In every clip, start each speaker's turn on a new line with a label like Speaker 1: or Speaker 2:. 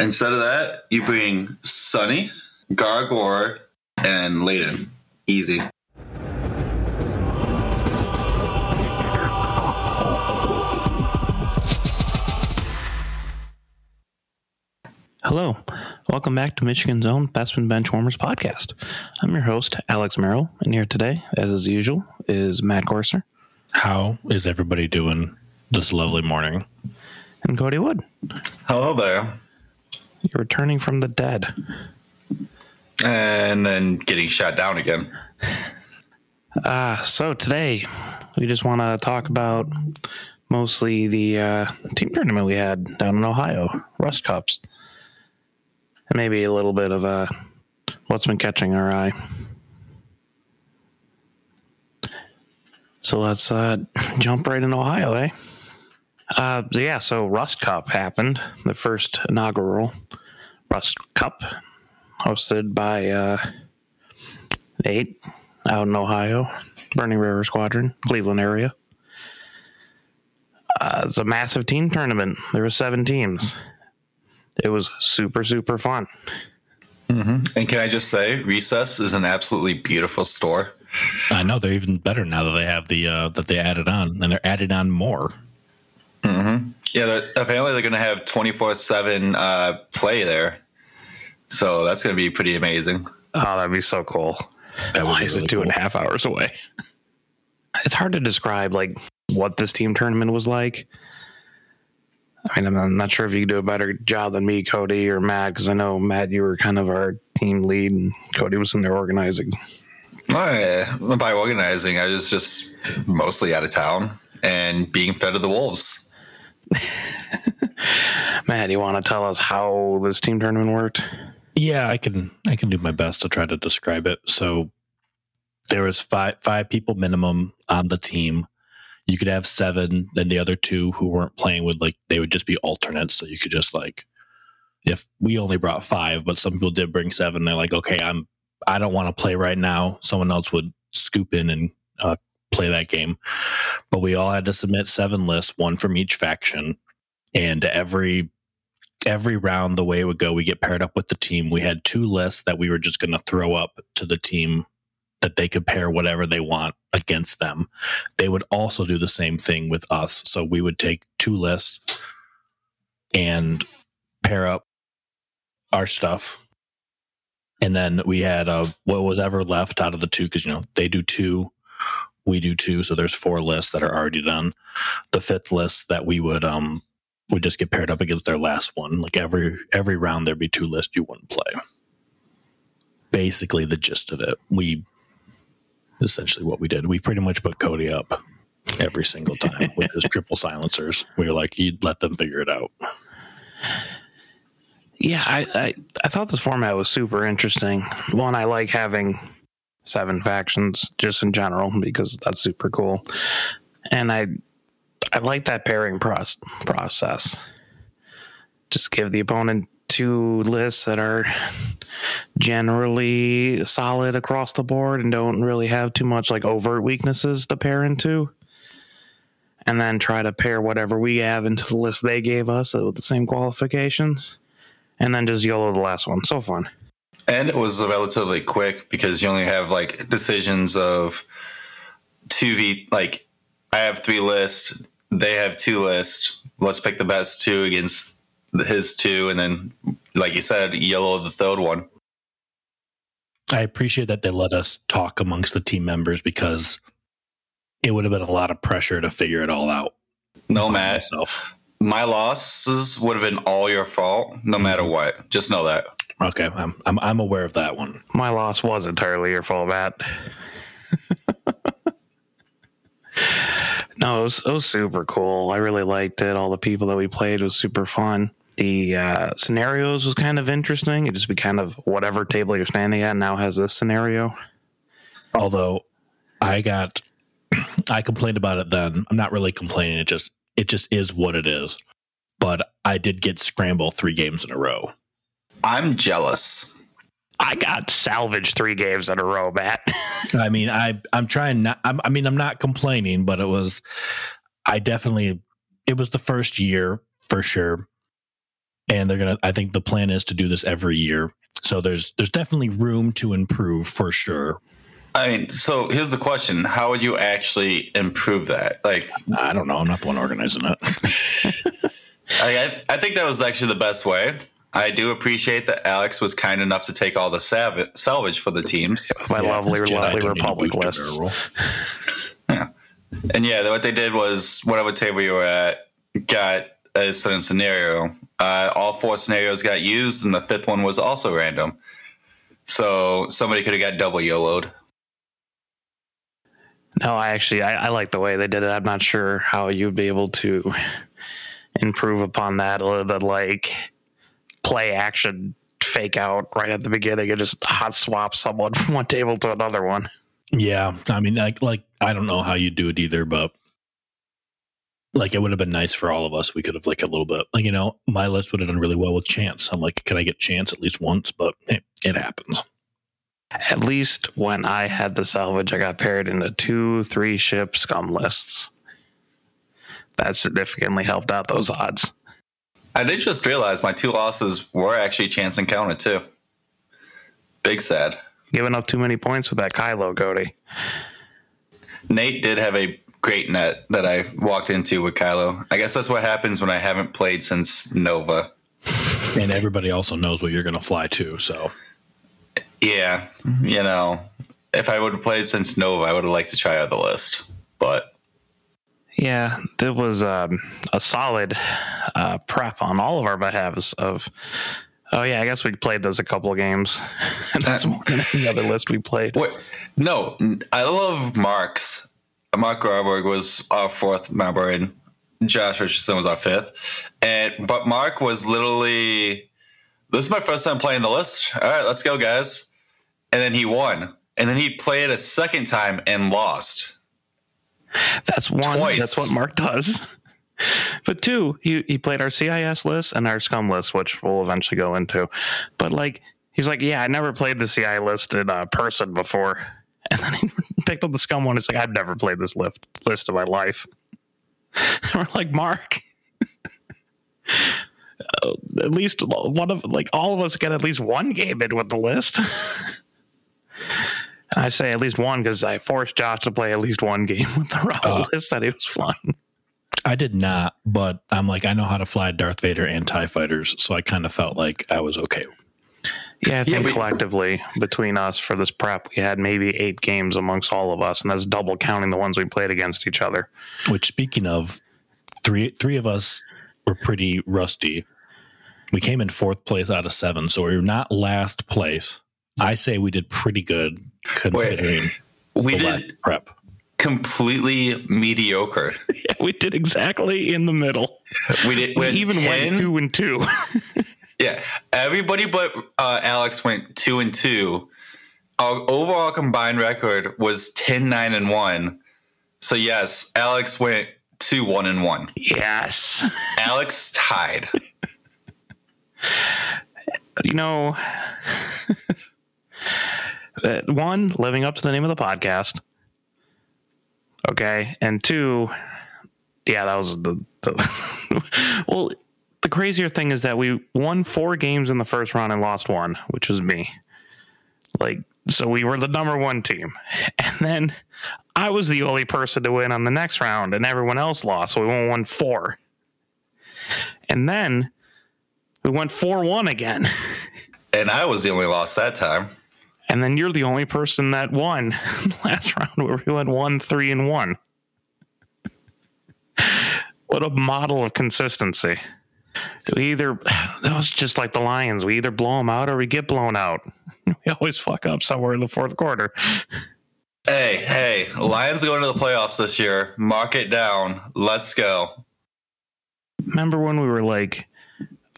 Speaker 1: Instead of that, you bring Sunny, Gargor, and Layden. Easy.
Speaker 2: Hello, welcome back to Michigan's own Bestman Benchwarmers podcast. I'm your host, Alex Merrill, and here today, as is usual, is Matt Corser
Speaker 3: How is everybody doing this lovely morning?
Speaker 2: and Cody Wood.
Speaker 1: Hello there.
Speaker 2: You're returning from the dead.
Speaker 1: And then getting shot down again.
Speaker 2: Uh, so today, we just want to talk about mostly the uh, team tournament we had down in Ohio, Rust Cups, and maybe a little bit of uh, what's been catching our eye. So let's uh, jump right in Ohio, eh? Uh, yeah, so Rust Cup happened, the first inaugural Rust Cup, hosted by uh, Nate out in Ohio, Burning River Squadron, Cleveland area. Uh, it's a massive team tournament. There were seven teams. It was super super fun.
Speaker 1: And can I just say, Recess is an absolutely beautiful store.
Speaker 3: I know they're even better now that they have the uh, that they added on, and they're added on more.
Speaker 1: Yeah, they're- apparently they're going to have 24 7 uh, play there. So that's going to be pretty amazing.
Speaker 2: Oh, that'd be so cool.
Speaker 3: That would
Speaker 2: Why is
Speaker 3: really
Speaker 2: it two and a half hours away? It's hard to describe like what this team tournament was like. I mean, I'm- I'm not sure if you could do a better job than me, Cody, or Matt, because I know Matt, you were kind of our team lead, and Cody was in there organizing.
Speaker 1: Oh, yeah. By organizing, I was just mostly out of town and being fed to the wolves.
Speaker 2: Matt, you want to tell us how this team tournament worked?
Speaker 3: Yeah, I can I can do my best to try to describe it. So there was five five people minimum on the team. You could have seven, then the other two who weren't playing would like they would just be alternates. So you could just like if we only brought five, but some people did bring seven, they're like, okay, I'm I don't want to play right now. Someone else would scoop in and uh, play that game. But we all had to submit seven lists, one from each faction, and every every round the way it would go we get paired up with the team. We had two lists that we were just going to throw up to the team that they could pair whatever they want against them. They would also do the same thing with us. So we would take two lists and pair up our stuff. And then we had uh, what was ever left out of the two because you know they do two we do two so there's four lists that are already done the fifth list that we would um would just get paired up against their last one. Like every every round there'd be two lists you wouldn't play. Basically the gist of it. We essentially what we did. We pretty much put Cody up every single time with his triple silencers. We were like, you'd let them figure it out.
Speaker 2: Yeah, I, I I thought this format was super interesting. One, I like having seven factions just in general because that's super cool, and I I like that pairing proce- process. Just give the opponent two lists that are generally solid across the board and don't really have too much like overt weaknesses to pair into. And then try to pair whatever we have into the list they gave us with the same qualifications and then just YOLO the last one. So fun.
Speaker 1: And it was relatively quick because you only have like decisions of 2v, like I have three lists, they have two lists. Let's pick the best two against his two. And then, like you said, yellow the third one.
Speaker 3: I appreciate that they let us talk amongst the team members because it would have been a lot of pressure to figure it all out.
Speaker 1: No,
Speaker 3: by
Speaker 1: Matt.
Speaker 3: myself.
Speaker 1: My losses would have been all your fault, no matter mm-hmm. what. Just know that.
Speaker 3: Okay, I'm, I'm I'm aware of that one.
Speaker 2: My loss was entirely your fault, Matt. no, it was, it was super cool. I really liked it. All the people that we played was super fun. The uh, scenarios was kind of interesting. It just be kind of whatever table you're standing at now has this scenario.
Speaker 3: although i got i complained about it then i'm not really complaining it just it just is what it is but i did get scramble three games in a row
Speaker 1: I'm jealous.
Speaker 2: I got salvaged three games in a row, Matt.
Speaker 3: i mean i i'm trying not I'm, i mean i'm not complaining but it was i definitely it was the first year for sure and they're gonna. I think the plan is to do this every year. So there's there's definitely room to improve for sure.
Speaker 1: I mean, so here's the question: How would you actually improve that? Like,
Speaker 3: I don't know. I'm not the one organizing it.
Speaker 1: I, I, I think that was actually the best way. I do appreciate that Alex was kind enough to take all the sav- salvage for the teams.
Speaker 2: My
Speaker 3: Yeah,
Speaker 2: lovely, lovely
Speaker 3: don't need a
Speaker 2: Republic
Speaker 3: booster
Speaker 2: lists.
Speaker 3: barrel.
Speaker 1: And yeah, what they did was whatever table you were at got a certain scenario. Uh, all four scenarios got used, and the fifth one was also random. So somebody could have got double YOLO'd.
Speaker 2: No, I actually I, I like the way they did it. I'm not sure how you'd be able to improve upon that. Or the like play action fake out right at the beginning and just hot swap someone from one table to another one.
Speaker 3: Yeah, I mean, like, like I don't know how you do it either, but like it would have been nice for all of us. We could have like a little bit, like you know, my list would have done really well with chance. I'm like, can I get chance at least once? But hey, it happens.
Speaker 2: At least when I had the salvage, I got paired into two, three ship scum lists. That significantly helped out those odds.
Speaker 1: I did just realize my two losses were actually chance encounter too. Big sad.
Speaker 2: Giving up too many points with that Kylo Cody.
Speaker 1: Nate did have a great net that I walked into with Kylo. I guess that's what happens when I haven't played since Nova.
Speaker 3: And everybody also knows what you're going to fly to. So
Speaker 1: Yeah, you know, if I would have played since Nova, I would have liked to try out the list. But
Speaker 2: Yeah, there was um, a solid uh, prep on all of our behalves of. Oh yeah, I guess we played this a couple of games. That's more than any other list we played.
Speaker 1: Wait, no, I love Mark's. Mark Garborg was our fourth member, and Josh Richardson was our fifth. And but Mark was literally, this is my first time playing the list. All right, let's go, guys. And then he won, and then he played a second time and lost.
Speaker 2: That's one.
Speaker 1: Twice.
Speaker 2: That's what Mark does. But two, he he played our CIS list and our scum list, which we'll eventually go into. But like, he's like, yeah, I never played the CI list in uh, person before, and then he picked up the scum one. It's like I've never played this list list in my life. And we're like, Mark. uh, at least one of like all of us get at least one game in with the list. I say at least one because I forced Josh to play at least one game with the Rebel
Speaker 3: Uh.
Speaker 2: list that he was flying.
Speaker 3: I did not, but I'm like, I know how to fly Darth Vader and TIE fighters. So I kind of felt like I was okay.
Speaker 2: Yeah, I
Speaker 1: Yeah,
Speaker 2: think
Speaker 1: we-
Speaker 2: collectively between us for this prep, we had maybe eight games amongst all of us, and that's double counting the ones we played against each other.
Speaker 3: Which, speaking of, three three of us were pretty rusty. We came in fourth place out of seven, so we were not last place. I say we did pretty good considering
Speaker 1: We
Speaker 3: the lack
Speaker 1: did
Speaker 3: prep.
Speaker 1: completely mediocre.
Speaker 2: Yeah, we did exactly in the middle.
Speaker 1: We did.
Speaker 2: We even
Speaker 1: 10
Speaker 2: went two and two.
Speaker 1: Yeah, everybody but uh, Alex went two and two. Our overall combined record was 10, 9, and one. So yes, Alex went two, one, and one.
Speaker 2: yes.
Speaker 1: Alex tied.
Speaker 2: You know, uh, one, living up to the name of the podcast. Okay. And two, yeah, that was the, the well, the crazier thing is that we won four games in the first round and lost one, which was me. Like, so we were the number one team. And then I was the only person to win on the next round, and everyone else lost. So we won one four. And then we went 4 1 again.
Speaker 1: And I was the only loss that time.
Speaker 2: And then you're the only person that won last round where we went 1 3 and 1. What a model of consistency. We either, that was just like the Lions. We either blow them out or we get blown out. We always fuck up somewhere in the fourth quarter.
Speaker 1: Hey, hey, Lions going to the playoffs this year. Mark it down. Let's go.
Speaker 2: Remember when we were like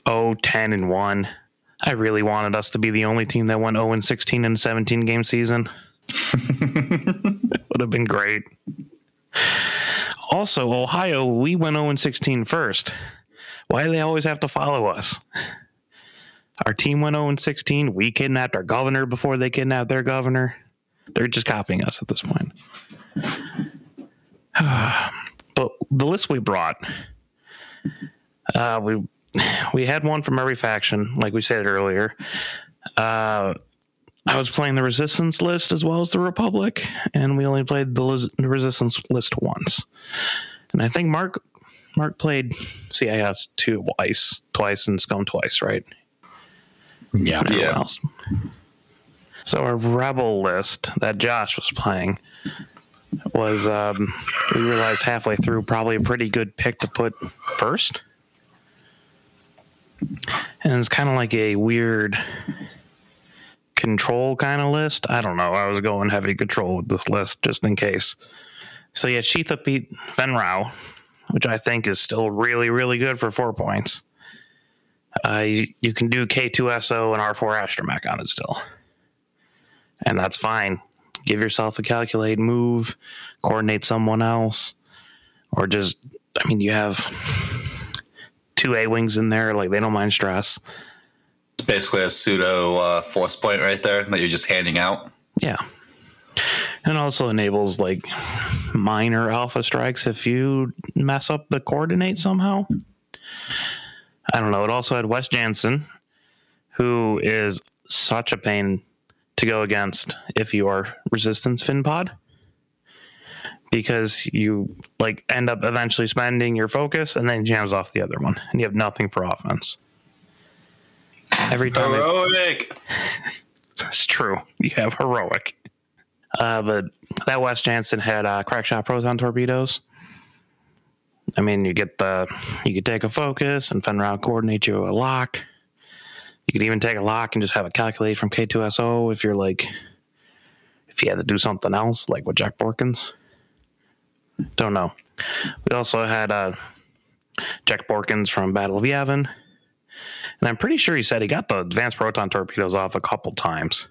Speaker 2: 0 10 and 1? I really wanted us to be the only team that went 0 and 16 in a 17 game season. It would have been great. Also, Ohio, we went 0 and 16 first. Why do they always have to follow us? Our team went 0 and 16. We kidnapped our governor before they kidnapped their governor. They're just copying us at this point. but the list we brought, uh, we we had one from every faction, like we said earlier. Uh, I was playing the Resistance list as well as the Republic, and we only played the, Lis- the Resistance list once. And I think Mark Mark played CIS twice, twice, and Scum twice, right?
Speaker 3: Yeah.
Speaker 2: Everyone
Speaker 1: Yeah.
Speaker 2: else. So our rebel list that Josh was playing was um, we realized halfway through probably a pretty good pick to put first, and it's kind of like a weird control kind of list. I don't know. I was going heavy control with this list just in case. So yeah, Sheetha beat Ven Rao, which I think is still really really good for four points. Uh, you, you can do K2SO and R4 Astromech on it still. And that's fine. Give yourself a calculate move, coordinate someone else, or just, I mean, you have two A Wings in there. Like, they don't mind stress.
Speaker 1: It's basically a pseudo uh, force point right there that you're just handing out.
Speaker 2: Yeah. And also enables like minor alpha strikes if you mess up the coordinate somehow. I don't know. It also had Wes Janson, who is such a pain to go against if you are resistance fin pod. Because you like end up eventually spending your focus and then jams off the other one, and you have nothing for offense. Every time
Speaker 1: Heroic.
Speaker 2: that's true. You have heroic. Uh, but that Wes Janson had uh, crack shot proton torpedoes. I mean, you get the you could take a focus and Fenround coordinate you a lock. You could even take a lock and just have it calculate from K2SO if you're like if you had to do something else, like with Jek Porkins. Don't know. We also had uh, Jek Porkins from Battle of Yavin. And I'm pretty sure he said he got the advanced proton torpedoes off a couple times,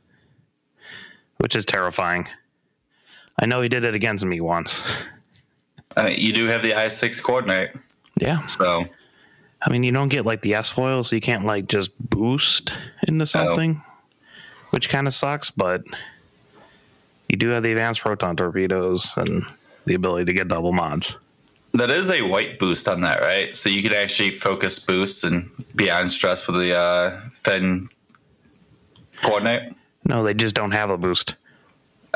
Speaker 2: which is terrifying. I know he did it against me once.
Speaker 1: I mean, you do have the I6 coordinate,
Speaker 2: Yeah.
Speaker 1: so
Speaker 2: I mean, you don't get like the S foil, so you can't like just boost into something, which kind of sucks, but you do have the advanced proton torpedoes and the ability to get double mods.
Speaker 1: that is a white boost on that, right? So you could actually focus boost and be on stress with the uh, Fenn coordinate.
Speaker 2: No, they just don't have a boost.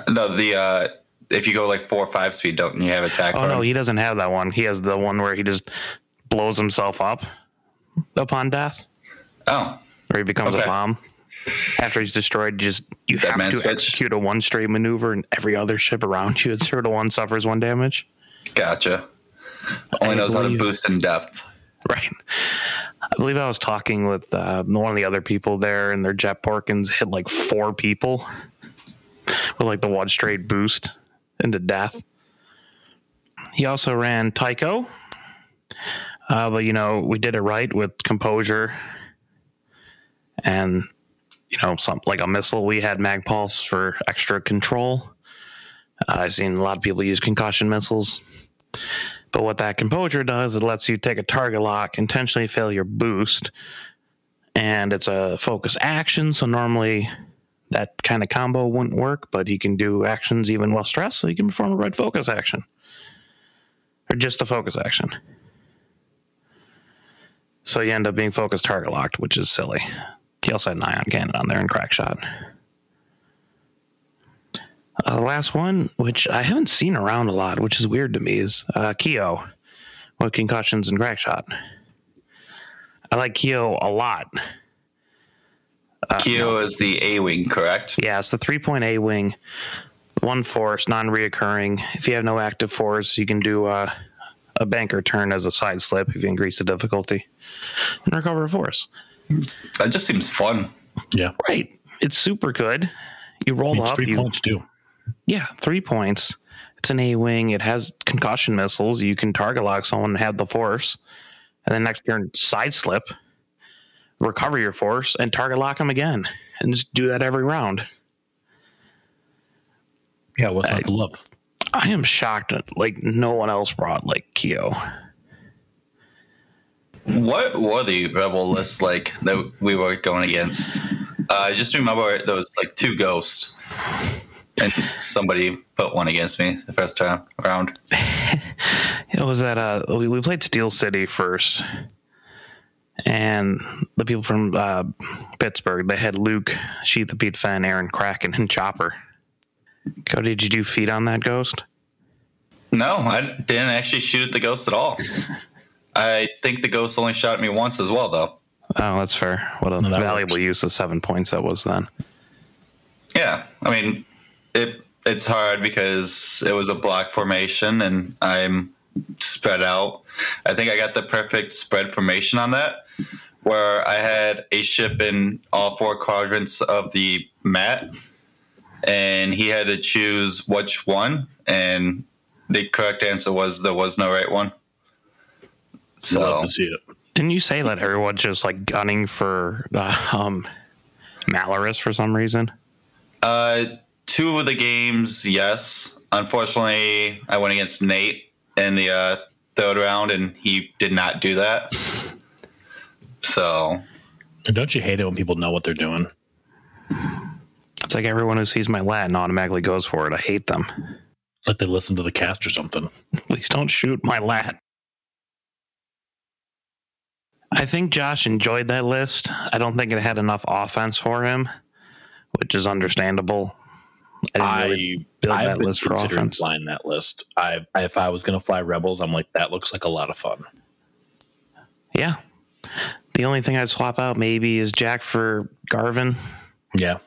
Speaker 1: No, the uh, if you go like four or five speed, don't you have attack?
Speaker 2: Oh no, he doesn't have that one. He has the one where he just blows himself up upon death.
Speaker 1: oh,
Speaker 2: or he becomes
Speaker 1: Okay.
Speaker 2: a bomb. After he's destroyed, just you
Speaker 1: That
Speaker 2: have to
Speaker 1: switch.
Speaker 2: execute a one straight maneuver, and every other ship around you at zero to one suffers one damage.
Speaker 1: gotcha. Only
Speaker 2: I
Speaker 1: knows how to boost in depth.
Speaker 2: Right. I believe I was talking with uh, one of the other people there, and their Jek Porkins hit like four people with like the one straight boost into death. He also ran Tycho, uh, but you know we did it right with composure and you know some like a missile. We had mag pulse for extra control. Uh, I've seen a lot of people use concussion missiles. But what that composure does, it lets you take a target lock, intentionally fail your boost, and it's a focus action. So normally that kind of combo wouldn't work, but he can do actions even while stressed, so he can perform a red focus action. Or just a focus action. So you end up being focus target locked, which is silly. He also had an ion cannon on there and crack shot. Uh, the last one, which I haven't seen around a lot, which is weird to me, is uh, Keo with concussions and crack shot. I like Keo a lot.
Speaker 1: Keo is the A wing, correct?
Speaker 2: Yeah, it's the three point A wing, one force, non reoccurring. If you have no active force, you can do uh, a banker turn as a side slip if you increase the difficulty and recover a force.
Speaker 1: That just seems fun.
Speaker 3: Yeah.
Speaker 2: Right. It's super good. You roll
Speaker 3: Means
Speaker 2: up.
Speaker 3: three
Speaker 2: you,
Speaker 3: points too.
Speaker 2: Yeah, three points. It's an A wing. It has concussion missiles. You can target lock someone and have the force. And then next turn, side slip, recover your force, and target lock them again. And just do that every round.
Speaker 3: Yeah, what's
Speaker 2: I-
Speaker 3: not to love?
Speaker 2: I am shocked that like no one else brought like Keo.
Speaker 1: What were the rebel lists like that we were going against? Uh, I just remember there was like two ghosts, and somebody put one against me the first time around.
Speaker 2: It was at uh we, we played Steel City first. And the people from uh, Pittsburgh, they had Luke, Sheathipede Fenn, Airen Cracken, and Chopper. Cody, did you do feed on that ghost?
Speaker 1: No, I didn't actually shoot at the ghost at all. I think the ghost only shot me once as well, though.
Speaker 2: Oh, that's fair. What a
Speaker 3: No,
Speaker 2: valuable
Speaker 3: works.
Speaker 2: use of seven points that was then.
Speaker 1: Yeah, I mean, it it's hard because it was a block formation and I'm spread out. I think I got the perfect spread formation on that, where I had a ship in all four quadrants of the mat, and he had to choose which one, and the correct answer was there was no right one. So
Speaker 3: Love to see it.
Speaker 2: Didn't you say that everyone's just like gunning for uh, um, Malorus for some reason?
Speaker 1: Uh, two of the games, yes. Unfortunately, I went against Nate in the uh, third round, and he did not do that. So,
Speaker 3: And don't you hate it when people know what they're doing?
Speaker 2: It's like everyone who sees my Latin automatically goes for it. I hate them.
Speaker 3: It's like they listen to the cast or something.
Speaker 2: Please don't shoot my lat. I think Josh enjoyed that list. I don't think it had enough offense for him, which is understandable. I didn't really build
Speaker 3: I've
Speaker 2: that list for offense.
Speaker 3: flying that list. I if I was going to fly rebels, I'm like that looks like a lot of fun.
Speaker 2: Yeah. The only thing I'd swap out maybe is Jack for Garven,
Speaker 3: Yeah,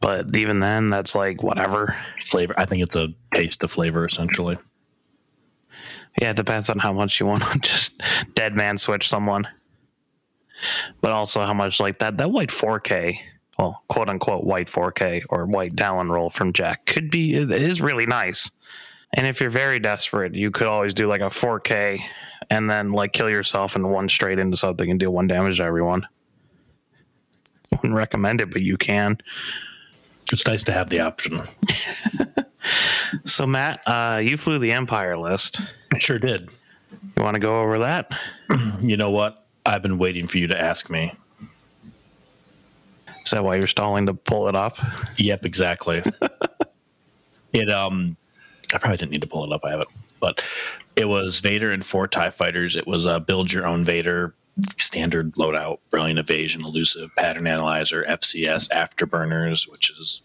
Speaker 2: but even then, that's like whatever.
Speaker 3: flavor. I think it's a taste of flavor essentially.
Speaker 2: Yeah, it depends on how much you want to just dead man switch someone. But also how much like that that white 4K, well, quote unquote white 4K or white Talon roll from Jack could be it is really nice. And if you're very desperate, you could always do like a 4K and then like kill yourself and one straight into something and deal one damage to everyone. Wouldn't recommend it, but you can.
Speaker 3: It's nice to have the option.
Speaker 2: So Matt, uh, you flew the Empire list.
Speaker 3: I sure did.
Speaker 2: You want to go over that?
Speaker 3: You know what? I've been waiting for you to ask me.
Speaker 2: Is that why you're stalling to pull it up?
Speaker 3: Yep, exactly. it um I probably didn't need to pull it up, I have it. But it was Vader and four TIE fighters. It was a build your own Vader, standard loadout, brilliant evasion, elusive, pattern analyzer, FCS, afterburners, which is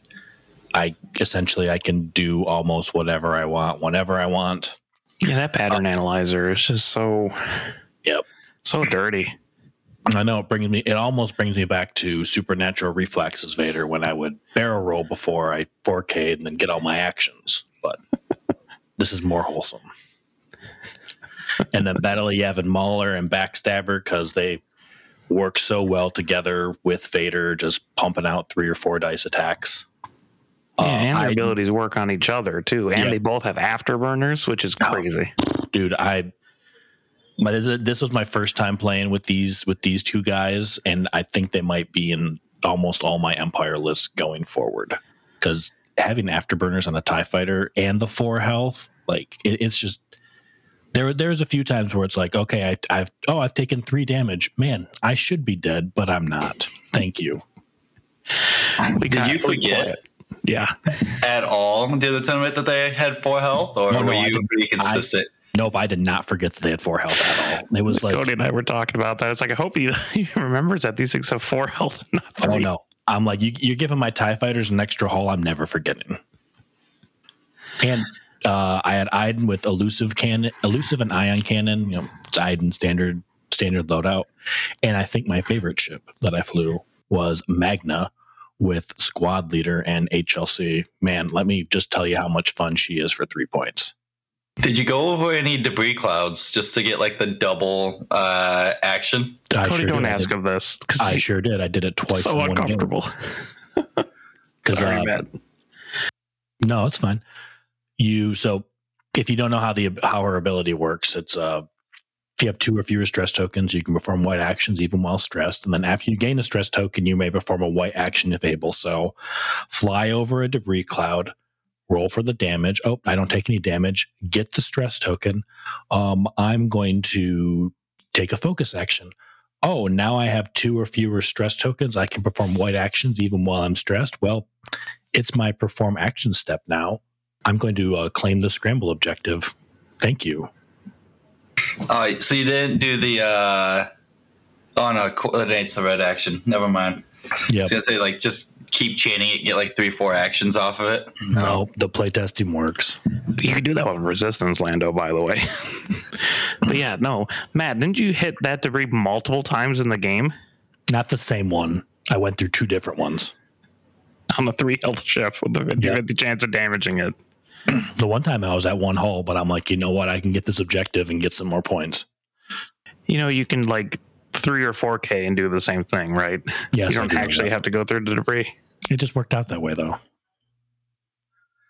Speaker 3: I essentially I can do almost whatever I want, whenever I want.
Speaker 2: Yeah, that pattern analyzer is just so
Speaker 3: Yep.
Speaker 2: so dirty.
Speaker 3: I know it brings me. It almost brings me back to supernatural reflexes Vader when I would barrel roll before I 4K and then get all my actions. But this is more wholesome. And then Battle of Yavin Mauler and Backstabber because they work so well together with Vader, just pumping out three or four dice attacks.
Speaker 2: Yeah,
Speaker 3: Uh,
Speaker 2: and their
Speaker 3: I-
Speaker 2: abilities work on each other too. And
Speaker 3: Yeah.
Speaker 2: they both have afterburners, which is
Speaker 3: Oh.
Speaker 2: crazy.
Speaker 3: dude i this was my first time playing with these with these two guys and i think they might be in almost all my empire lists going forward because having afterburners on a tie fighter and the four health like it, it's just there there's a few times where it's like okay I, i've oh i've taken three damage man i should be dead but i'm not thank you
Speaker 2: We
Speaker 1: did you forget
Speaker 2: Yeah.
Speaker 1: at all during the tournament that they had four health, or
Speaker 3: Oh, no,
Speaker 1: were
Speaker 3: I
Speaker 1: you pretty consistent?
Speaker 3: nope i did not forget that they had four health at all it was like
Speaker 2: Cody and I were talking about that. It's like I hope he, he remembers that these things have four health. Not
Speaker 3: Oh
Speaker 2: three.
Speaker 3: no! I'm like you, you're giving my Tie Fighters an extra hull. I'm never forgetting. And uh, I had Iden with elusive cannon, elusive and ion cannon. You know, it's Iden standard standard loadout. And I think my favorite ship that I flew was Magna with squad leader and HLC. Man, let me just tell you how much fun she is for three points.
Speaker 1: Did you go over any debris clouds just to get like the double uh, action?
Speaker 3: I
Speaker 2: Cody,
Speaker 3: sure
Speaker 2: don't
Speaker 3: did. I
Speaker 2: ask
Speaker 3: did-
Speaker 2: of this
Speaker 3: I sure did. I did it twice.
Speaker 2: so
Speaker 3: in one game.
Speaker 2: Sorry,
Speaker 3: uh,
Speaker 2: Matt.
Speaker 3: No, it's fine. You so if you don't know how the how her ability works, it's uh if you have two or fewer stress tokens, you can perform white actions even while stressed. And then after you gain a stress token, you may perform a white action if able. So fly over a debris cloud, roll for the damage. Oh, I don't take any damage. Get the stress token. Um, I'm going to take a focus action. Oh, now I have two or fewer stress tokens. I can perform white actions even while I'm stressed. Well, it's my perform action step now. I'm going to uh, claim the scramble objective. Thank you.
Speaker 1: All right, so you didn't do the uh, Oh no, coordinates the red action. Never mind.
Speaker 3: Yeah.
Speaker 1: I was gonna say like just keep chaining it, get like three, four actions off of it.
Speaker 3: No, the playtesting works.
Speaker 2: You could do that with resistance, Lando, by the way. but yeah, no. Matt, didn't you hit that debris multiple times in the game
Speaker 3: Not the same one. I went through two different ones.
Speaker 2: on the three health ship with the 50
Speaker 3: Yeah.
Speaker 2: 50 chance of damaging it?
Speaker 3: The one time I was at one hole, but I'm like, you know what? I can get this objective and get some more points.
Speaker 2: You know, you can like three or 4K and do the same thing, right?
Speaker 3: Yes,
Speaker 2: you don't
Speaker 3: do
Speaker 2: actually have to go through the debris.
Speaker 3: It just worked out that way, though.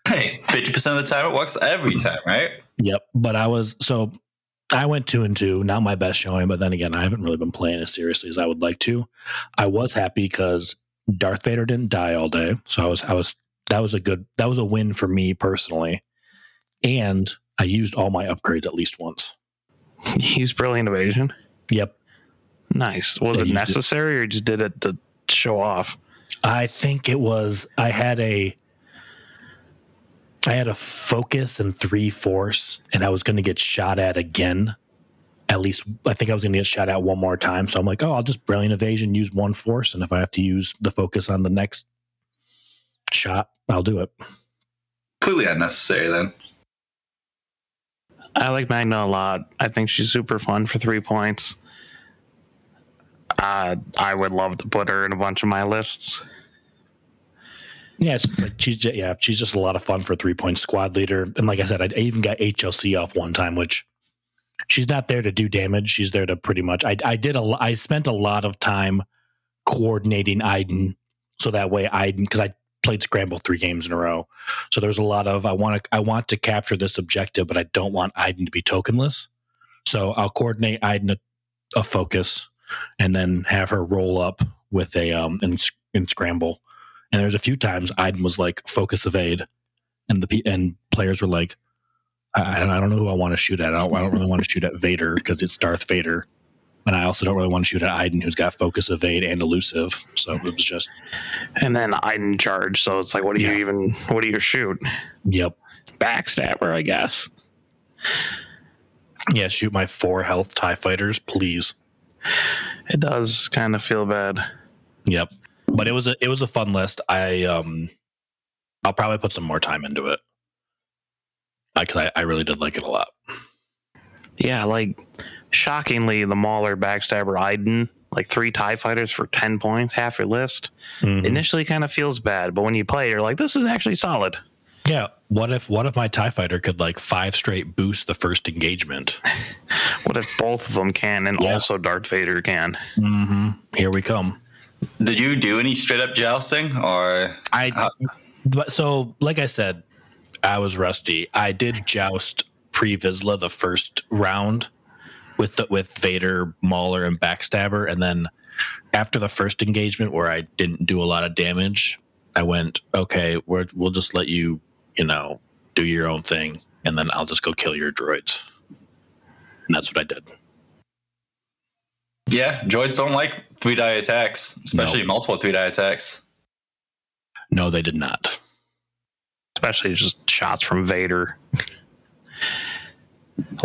Speaker 1: Hey, fifty percent of the time it works every time, right?
Speaker 3: Yep. But I was so I went two and two, not my best showing, but then again, I haven't really been playing as seriously as I would like to. I was happy because Darth Vader didn't die all day, so I was I was that was a good that was a win for me personally, and I used all my upgrades at least once.
Speaker 2: You use brilliant evasion.
Speaker 3: Yep.
Speaker 2: Nice. Was
Speaker 3: Yeah,
Speaker 2: it necessary or you just did it to show off?
Speaker 3: I think it was I had a I had a focus and three force, and I was going to get shot at again. At least I think I was going to get shot at one more time. So I'm like, oh, I'll just brilliant evasion, use one force, and if I have to use the focus on the next shot, I'll do it.
Speaker 1: Clearly unnecessary then.
Speaker 2: I like Magna a lot. I think she's super fun for three points. Uh, I would love to put her in a bunch of my lists.
Speaker 3: Yeah, it's just like she's just, yeah, she's just a lot of fun for three point squad leader. And like I said, I I even got HLC off one time, which she's not there to do damage. She's there to pretty much. I I did a I spent a lot of time coordinating Iden, so that way Iden because I played scramble three games in a row. So there's a lot of I want to I want to capture this objective, but I don't want Iden to be tokenless. So I'll coordinate Iden a, a focus, and then have her roll up with a um in, in scramble. And there's a few times Iden was like focus evade, and the and players were like, I, I don't know who I want to shoot at. I don't, I don't really want to shoot at Vader because it's Darth Vader, and I also don't really want to shoot at Iden who's got focus evade and elusive. So it was just
Speaker 2: And then Iden charge, so it's like, what do
Speaker 3: Yeah.
Speaker 2: you even? What do you shoot?
Speaker 3: yep,
Speaker 2: Backstabber, I guess.
Speaker 3: yeah. Shoot my four health Tie fighters, please.
Speaker 2: It does kind of feel bad.
Speaker 3: Yep. But it was a it was a fun list. I um, I'll probably put some more time into it because I, I really did like it a lot.
Speaker 2: Yeah, like shockingly, the Mauler, Backstabber, Iden, like three Tie Fighters for ten points, half your list.
Speaker 3: Mhm.
Speaker 2: Initially, kind of feels bad, but when you play, you're like, this is actually solid.
Speaker 3: Yeah. What if what if my Tie Fighter could like five straight boost the first engagement?
Speaker 2: What if both of them can, and
Speaker 3: Yeah.
Speaker 2: also Darth Vader can?
Speaker 3: Mm-hmm. Here we come.
Speaker 1: Did you do any straight up jousting or
Speaker 3: I
Speaker 1: Uh,
Speaker 3: but so like I said, I was rusty. I did joust pre Vizsla the first round with the, with Vader, Mauler, and Backstabber, and then after the first engagement where I didn't do a lot of damage, I went okay. We're, we'll just let you, you know, do your own thing, and then I'll just go kill your droids. And that's what I did.
Speaker 1: yeah, droids don't like three die attacks, especially multiple three die attacks.
Speaker 3: No, they did not.
Speaker 2: especially just shots from Vader.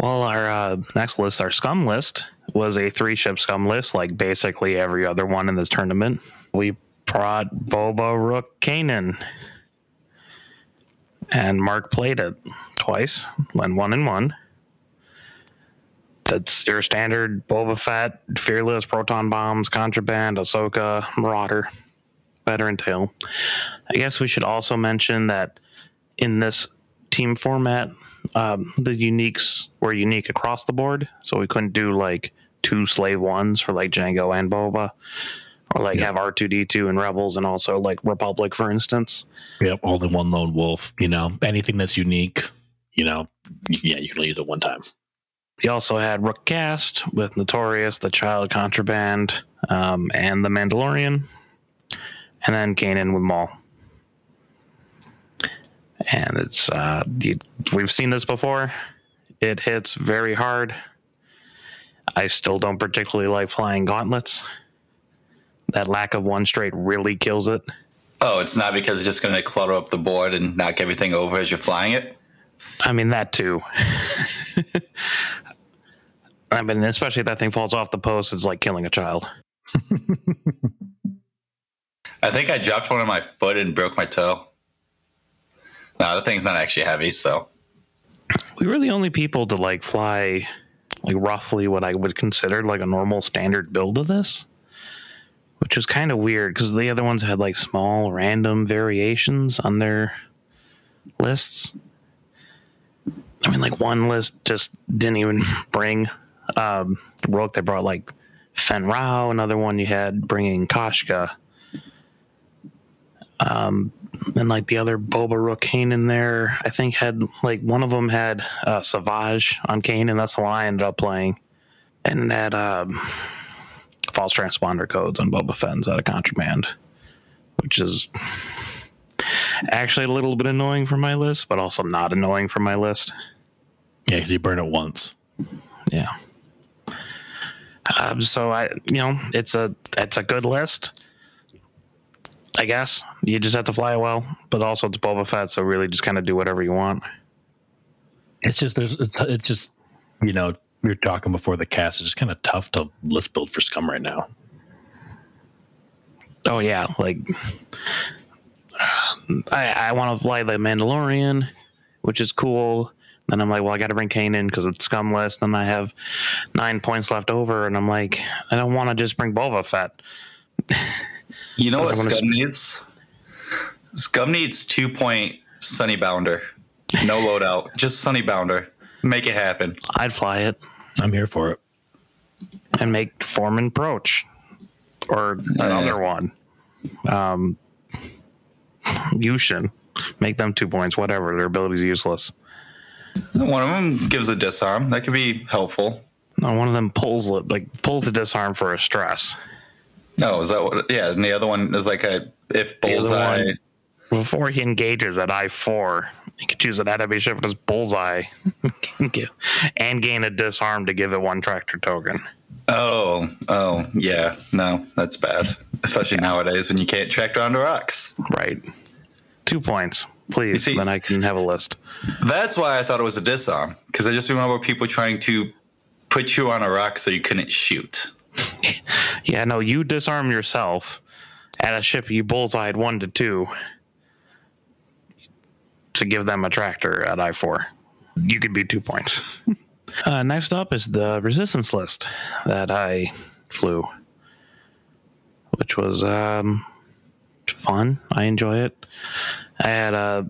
Speaker 2: well, our uh, next list, our scum list, was a three ship scum list, like basically every other one in this tournament. We brought Boba Rook Kanan. And Mark played it twice, went one and one. That's your standard Boba Fett, Fearless, Proton Bombs, Contraband, Ahsoka, Marauder, Veteran Tail. I guess we should also mention that in this team format, um, the uniques were unique across the board. So we couldn't do like two slave ones for like Django and Boba, or like
Speaker 3: Yeah.
Speaker 2: have R two D two and Rebels, and also like Republic, for instance.
Speaker 3: Yep, only one lone wolf. You know, anything that's unique, you know, yeah, you can only use it one time.
Speaker 2: We also had Rook Kast with Notorious, the Child Contraband, um, and the Mandalorian, and then Kanan with Maul. And it's uh, you, we've seen this before. It hits very hard. I still don't particularly like flying gauntlets. That lack of one straight really kills it.
Speaker 1: Oh, it's not because it's just going to clutter up the board and knock everything over as you're flying it.
Speaker 2: I mean that too. I mean, especially if that thing falls off the post, it's like killing a child.
Speaker 1: I think I dropped one on my foot and broke my toe. No, the thing's not actually heavy, so
Speaker 2: We were the only people to like fly like roughly what I would consider like a normal standard build of this, which was kind of weird because the other ones had like small random variations on their lists. I mean, like one list just didn't even bring um, Rogue. They brought like Fenn Rau. Another one you had bringing Koshka. Um, and like the other Boba Rook Kane in there, I think had like one of them had uh, Savage on Kane, and that's the one I ended up playing. And it had um, false transponder codes on Boba Fett's out of contraband, which is actually a little bit annoying for my list, but also not annoying for my list.
Speaker 3: Yeah, because you burn it once.
Speaker 2: Yeah. Um, so I, you know, it's a it's a good list. I guess you just have to fly well, but also it's Boba Fett, so really just kind of do whatever you want.
Speaker 3: It's just there's it's it's just you know we were talking before the cast. It's just kind of tough to list build for Scum right now.
Speaker 2: Oh yeah, like I I want to fly the Mandalorian, which is cool. Then I'm like, well, I got to bring Kane in because it's scum list. Then I have nine points left over, and I'm like, I don't want to just bring Boba Fett.
Speaker 1: you know what
Speaker 2: wanna
Speaker 1: Scum needs? Scum needs two point Sunny Bounder. No loadout, just Sunny Bounder. Make it happen.
Speaker 2: I'd fly it
Speaker 3: I'm here for it.
Speaker 2: and make Foreman Proach or another one. Um, Yushin, make them two points. Whatever, their ability's useless.
Speaker 1: One of them gives a disarm. That could be helpful.
Speaker 2: No, one of them pulls it like pulls the disarm for a stress.
Speaker 1: No, is that what? Yeah, and the other one is like a if bullseye.
Speaker 2: Before he engages at I four, he can choose an enemy ship as bullseye and gain a disarm to give it one tractor token.
Speaker 1: Oh, oh, yeah. No, that's bad. Especially nowadays when you can't tractor onto rocks.
Speaker 2: Right. Two points, please.
Speaker 1: see-
Speaker 2: then I can have a list.
Speaker 1: That's why I thought it was a disarm because I just remember people trying to put you on a rock so you couldn't shoot.
Speaker 2: Yeah, no, you disarm yourself at a ship you bullseyed one to two to give them a tractor at I four. You could be two points. uh, next up is the resistance list that I flew, which was um, fun. I enjoy it. I had a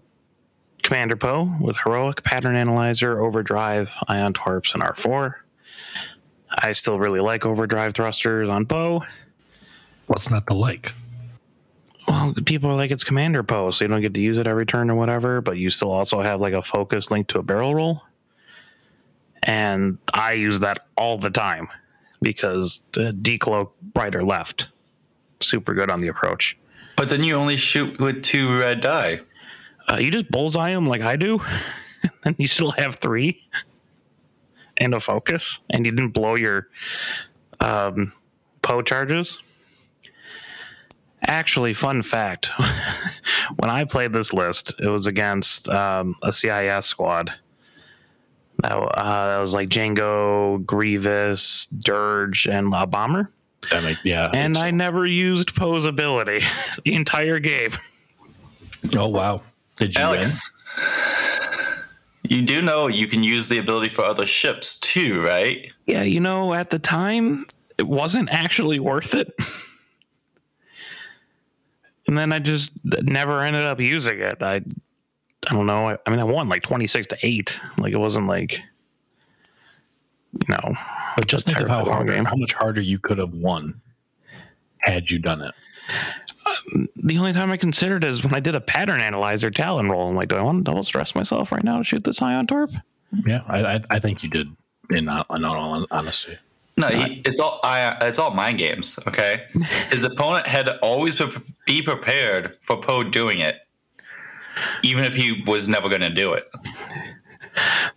Speaker 2: Commander Poe with heroic pattern analyzer, overdrive, ion torps, and R four. I still really like overdrive thrusters on Poe.
Speaker 3: What's not to like?
Speaker 2: Well, people are like it's commander Poe, so you don't get to use it every turn or whatever, but you still also have like a focus linked to a barrel roll. And I use that all the time because the decloak right or left. Super good on the approach.
Speaker 1: But then you only shoot with two red die.
Speaker 2: Uh, you just bullseye them like I do, and you still have three and a focus, and you didn't blow your um, Poe charges. Actually, fun fact: when I played this list, it was against um, a CIS squad. That, uh, that was like Django, Grievous, Dirge, and a bomber.
Speaker 3: That make, yeah.
Speaker 2: And
Speaker 3: it's-
Speaker 2: I never used Poe's ability the entire game.
Speaker 3: oh wow. Did you
Speaker 1: Alex, you do know you can use the ability for other ships too, right?
Speaker 2: Yeah, you know, at the time, it wasn't actually worth it. and then I just never ended up using it. I, I don't know. I, I mean, I won like twenty six to eight. Like it wasn't like, you know.
Speaker 3: But just think of how hard,
Speaker 2: game.
Speaker 3: how much harder you could have won had you done it.
Speaker 2: The only time I considered it is when I did a pattern analyzer talon roll. I'm like, do I want to double stress myself right now to shoot this ion torp?
Speaker 3: Yeah, I I, I think you did. In all, in all honesty,
Speaker 1: No, he, it's all I. It's all mind games. Okay, his opponent had to always be- be prepared for Poe doing it, even if he was never going to do it.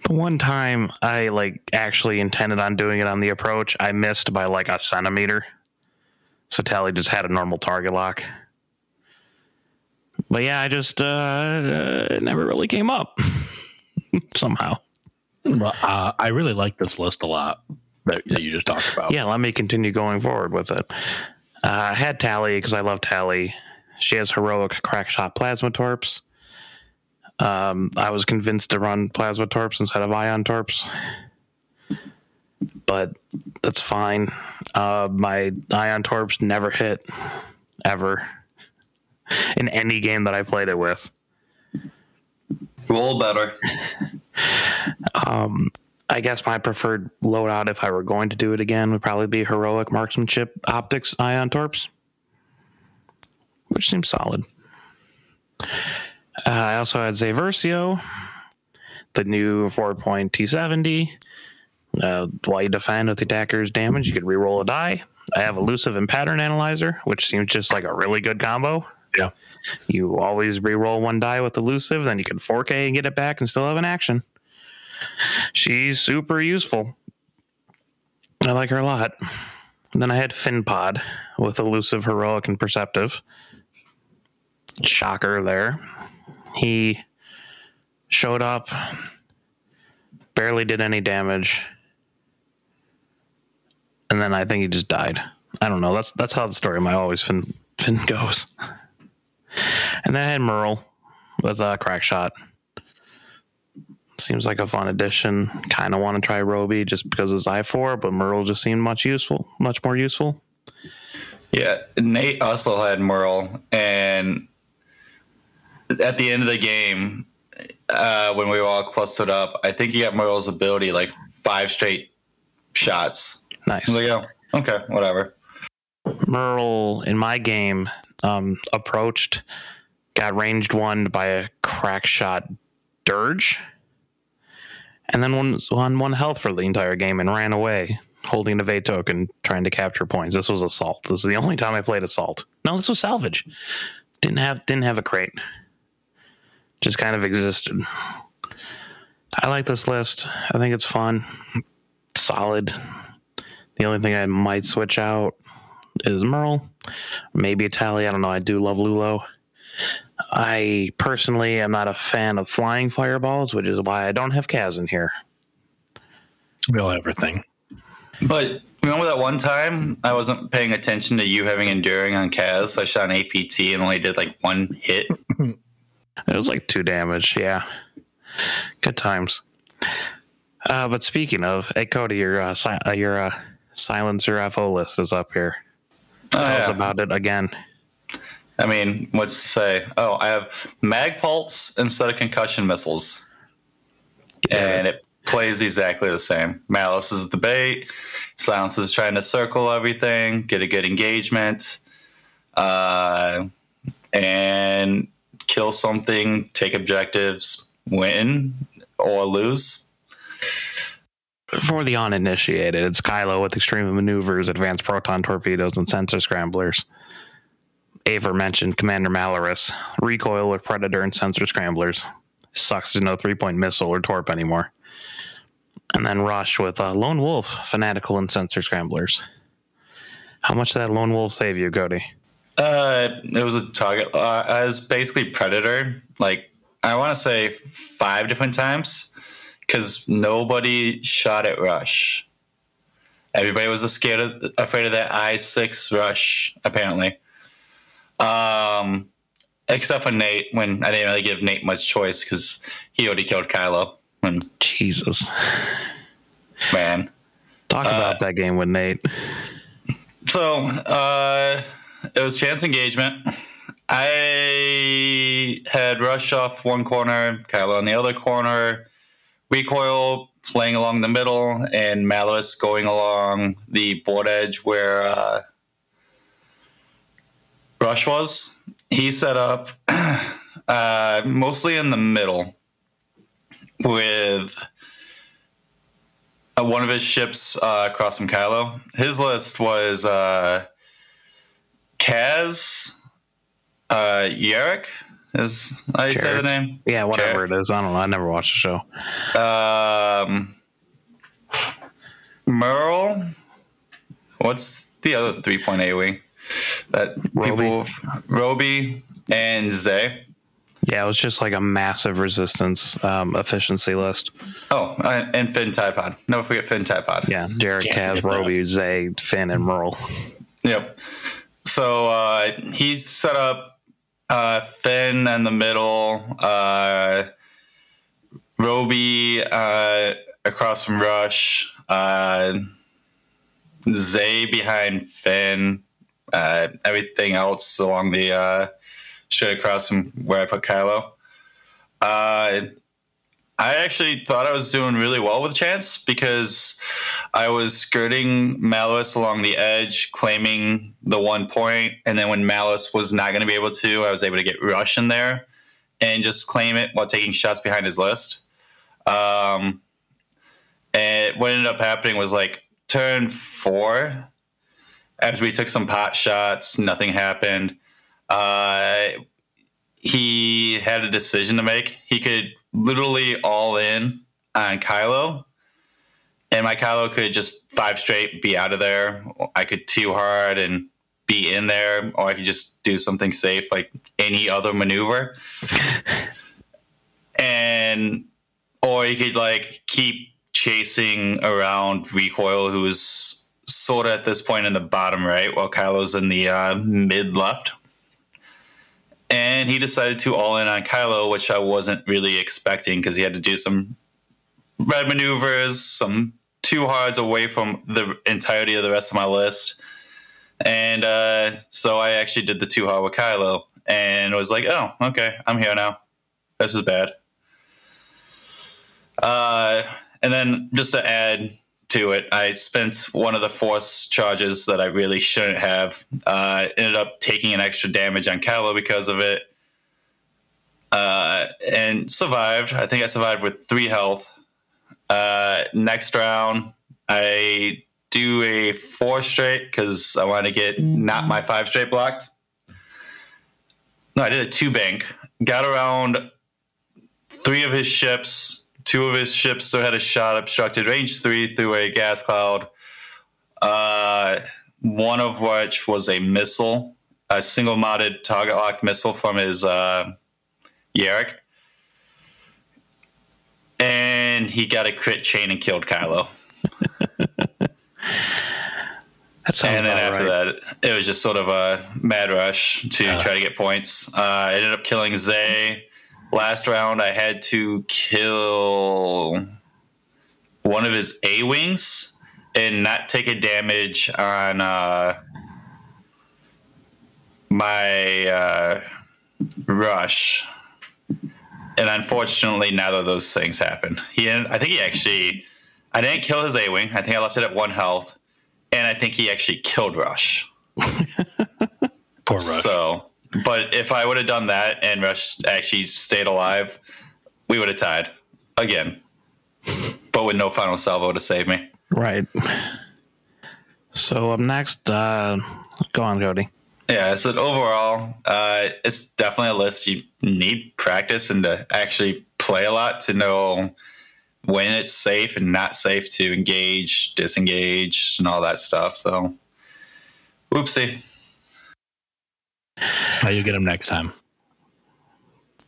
Speaker 2: The one time I like actually intended on doing it on the approach, I missed by like a centimeter. So Tally just had a normal target lock. But yeah, I just uh, uh it never really came up somehow.
Speaker 3: well, uh, I really like this list a lot. that, that you just talked about.
Speaker 2: Yeah, let me continue going forward with it. Uh, I had Tally because I love Tally. She has heroic crack shot plasma torps. Um, I was convinced to run plasma torps instead of ion torps, but that's fine. Uh, my ion torps never hit ever in any game that I played it with.
Speaker 1: Roll better.
Speaker 2: Um, I guess my preferred loadout, if I were going to do it again, would probably be heroic marksmanship optics ion torps, which seems solid. Uh, I also had Zay Versio, the new 4 point T70. Uh, while you defend with the attacker's damage, you could reroll a die. I have elusive and pattern analyzer, which seems just like a really good combo.
Speaker 3: Yeah.
Speaker 2: You always re-roll one die with elusive, then you can 4K and get it back and still have an action. She's super useful. I like her a lot. And then I had Finpod with elusive, heroic, and perceptive. Shocker there. He showed up, barely did any damage, and then I think he just died. I don't know. That's that's how the story of my always Finn Finn goes. And then I had Merl with a crack shot. Seems like a fun addition. Kind of want to try Roby just because it's I four, but Merl just seemed much useful, much more useful.
Speaker 1: Yeah, Nate also had Merl, and at the end of the game, uh, when we were all clustered up, I think he got Merl's ability like five straight shots.
Speaker 2: Nice.
Speaker 1: Like, oh, okay, whatever.
Speaker 2: Merl in my game um, approached, got ranged one by a crack shot dirge, and then one on one health for the entire game and ran away, holding the evade token, trying to capture points. This was assault. This is the only time I played assault. No, this was salvage. Didn't have didn't have a crate. Just kind of existed. I like this list. I think it's fun, solid. The only thing I might switch out is Merl, maybe a Tallie. I don't know. I do love Lulo. I personally am not a fan of flying fireballs, which is why I don't have Kaz in here.
Speaker 3: We all have everything.
Speaker 1: But remember that one time I wasn't paying attention to you having enduring on Kaz? So I shot an APT and only did like one hit.
Speaker 2: It was like two damage. Yeah, good times. Uh, but speaking of, hey Cody, your uh, si- uh, your uh, silencer FO list is up here.
Speaker 1: Oh,
Speaker 2: Tell us
Speaker 1: yeah.
Speaker 2: about it again.
Speaker 1: I mean, what's to say? Oh, I have mag pulse instead of concussion missiles, and it plays exactly the same. Malice is the bait. Silence is trying to circle everything, get a good engagement, uh, and kill something, take objectives, win or lose.
Speaker 2: For the uninitiated, it's Kylo with extreme maneuvers, advanced proton torpedoes, and sensor scramblers. Aver mentioned Commander Malarus, recoil with Predator and sensor scramblers. Sucks there's no three point missile or torp anymore. And then Rush with uh, Lone Wolf, fanatical and sensor scramblers. How much did that Lone Wolf save you, Cody?
Speaker 1: Uh, it was a target. Uh, I was basically predator. Like I want to say five different times because nobody shot at rush. Everybody was scared of, afraid of that I six rush. Apparently, um, except for Nate. When I didn't really give Nate much choice because he already killed Kylo. When
Speaker 2: Jesus.
Speaker 1: man,
Speaker 2: Talk about that game with Nate.
Speaker 1: So uh, it was chance engagement. I had rush off one corner, Kylo on the other corner, recoil playing along the middle, and Malice going along the board edge where uh, Rush was. He set up uh, mostly in the middle with uh, one of his ships uh, across from Kylo. His list was uh, Kaz, uh, is how you say the name?
Speaker 2: Yeah, whatever it is. I don't know. I never watched the show.
Speaker 1: Um, Merl. What's the other 3.8 wing? That
Speaker 2: Roby.
Speaker 1: people, Roby and Zay.
Speaker 2: Yeah, it was just like a massive resistance um, efficiency list.
Speaker 1: Oh, uh, and Finn Tide Pod. Never forget Finn Tide Pod.
Speaker 2: Yeah, Derek,
Speaker 3: Can't
Speaker 2: Kaz. Roby, Zay, Finn, and Merl.
Speaker 1: Yep. So uh, he's set up uh, Finn in the middle, uh, Roby uh, across from Rush, uh, Zay behind Finn, uh, everything else along the uh, straight across from where I put Kylo. Uh, I actually thought I was doing really well with Chance because I was skirting Malice along the edge, claiming the one point, and then when Malice was not going to be able to, I was able to get Rush in there and just claim it while taking shots behind his list. Um, and what ended up happening was like turn four, as we took some pot shots, nothing happened. Uh, he had a decision to make. He could literally all in on Kylo, and my Kylo could just five straight be out of there. I could two hard and be in there, or I could just do something safe like any other maneuver. and or you could like keep chasing around recoil who's sort of at this point in the bottom right while kylo's in the uh, mid left and he decided to all in on kylo which i wasn't really expecting because he had to do some red maneuvers some two hards away from the entirety of the rest of my list. And uh, so i actually did the two hard with kylo and was like oh okay i'm here now. This is bad. Uh, and then just to add to it, I spent one of the force charges that I really shouldn't have. Uh, ended up taking an extra damage on Kylo because of it. Uh, and survived. I think I survived with three health. Uh, next round, I do a four straight because I want to get not my five straight blocked. No, I did a two bank. Got around three of his ships. Two of his ships still had a shot obstructed range three through a gas cloud. Uh, one of which was a missile, a single modded target locked missile from his uh, Yarrick. And he got a crit chain and killed Kylo. And then after
Speaker 2: right.
Speaker 1: that, it was just sort of a mad rush to
Speaker 3: Uh.
Speaker 1: try to get points. Uh, I ended up killing Zay. Last round, I had to kill one of his A wings and not take a damage on uh, my uh, rush. And unfortunately, neither of those things happened. He, I think he actually, I didn't kill his A wing. I think I left it at one health and I think he actually killed Rush.
Speaker 3: Poor Rush.
Speaker 1: So, but if I would have done that and Rush actually stayed alive, we would have tied again, but with no final salvo to save me.
Speaker 2: Right. So up next, uh, go on, Cody.
Speaker 1: Yeah, so overall, uh, it's definitely a list you need practice and to actually play a lot to know when it's safe and not safe to engage, disengage, and all that stuff. So, whoopsie.
Speaker 3: How you get him next time?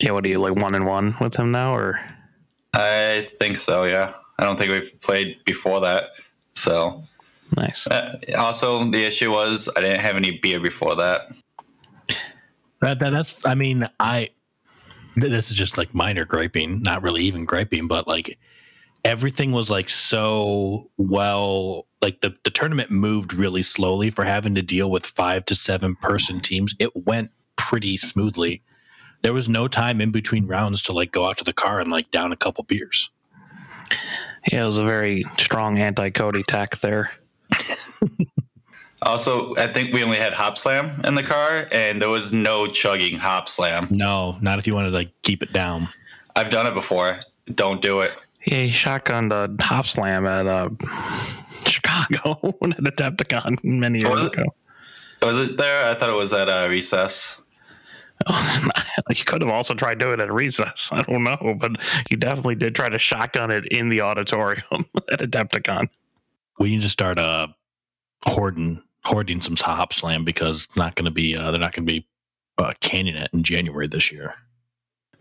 Speaker 2: Yeah, what are you like one and one with him now, or
Speaker 1: I think so. Yeah, I don't think we've played before that. So,
Speaker 2: nice?
Speaker 1: uh, also the issue was I didn't have any beer before that.
Speaker 3: That, that that's I mean I this is just like minor griping, not really even griping, but like everything was like so well like the, the tournament moved really slowly for having to deal with five to seven person teams. It went pretty smoothly. There was no time in between rounds to like go out to the car and like down a couple beers.
Speaker 2: Yeah, it was a very strong anti-Cody tack there.
Speaker 1: Also, I think we only had hop slam in the car, and there was no chugging hop slam.
Speaker 3: No, not if you want to like keep it down.
Speaker 1: I've done it before. Don't do it.
Speaker 2: Yeah, he shotgunned a top slam at uh, Chicago at Adepticon many
Speaker 1: Oh,
Speaker 2: years
Speaker 1: was it?
Speaker 2: ago.
Speaker 1: Was it there? I thought it was at uh, recess.
Speaker 2: you could have also tried doing it at recess. I don't know, but you definitely did try to shotgun it in the auditorium at Adepticon.
Speaker 3: We need to start uh hoarding hoarding some hop slam because it's not going to be uh, they're not going to be uh, canning it in January this year.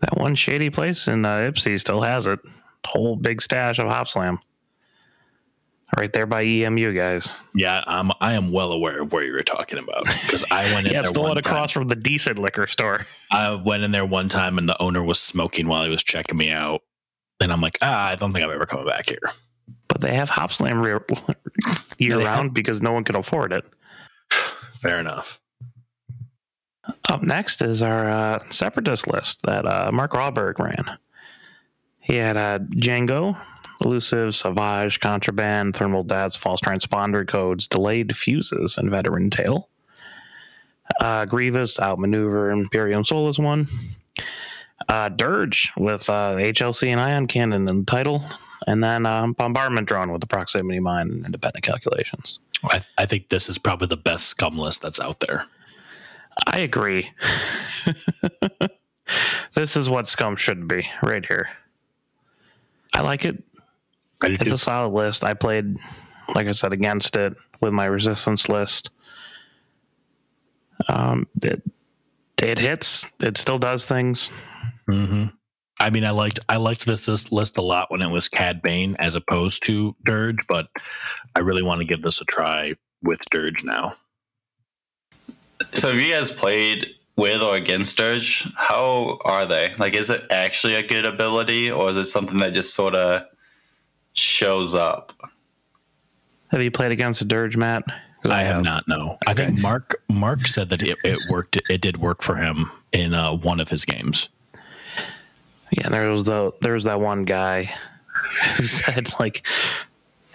Speaker 2: That one shady place in uh, Ypsi still has it. Whole big stash of Hop Slam. Right there by EMU, guys.
Speaker 3: Yeah, I'm. I am well aware of where you were talking about because I went in
Speaker 2: Yeah,
Speaker 3: there
Speaker 2: the one across
Speaker 3: time.
Speaker 2: from the decent liquor store.
Speaker 3: I went in there one time and the owner was smoking while he was checking me out, and I'm like, ah, I don't think I'm ever coming back here.
Speaker 2: But they have Hop Slam re- year round because no one can afford it.
Speaker 3: Fair enough.
Speaker 2: Up next is our uh, separatist list that uh, Mark Rawberg ran. He had uh, Django, Elusive, Savage, Contraband, Thermal Dets, False Transponder Codes, Delayed Fuses, and Veteran Tail. Uh, Grievous, Outmaneuver, Impervium Soulless one. Uh, Dirge with uh, HLC and Ion Cannon in the title. And then um, Bombardment Drone with the Proximity Mine and Independent Calculations.
Speaker 3: I, I think this is probably the best scum list that's out there.
Speaker 2: I agree. this is what Scum should be right here. I like it.
Speaker 3: I do
Speaker 2: It's
Speaker 3: too.
Speaker 2: a solid list. I played, like I said, against it with my resistance list. Um, it it hits. It still does things.
Speaker 3: hmm I mean, I liked I liked this, this list a lot when it was Cad Bane as opposed to Dirge, but I really want to give this a try with Dirge now.
Speaker 1: So have you guys played with or against Dirge? How are they? Like, is it actually a good ability, or is it something that just sort of shows up?
Speaker 2: Have you played against a dirge, Matt?
Speaker 3: I have not. No, I think Mark Mark said that it, it worked. It did work for him in uh, one of his games.
Speaker 2: Yeah, there was the there was that one guy who said like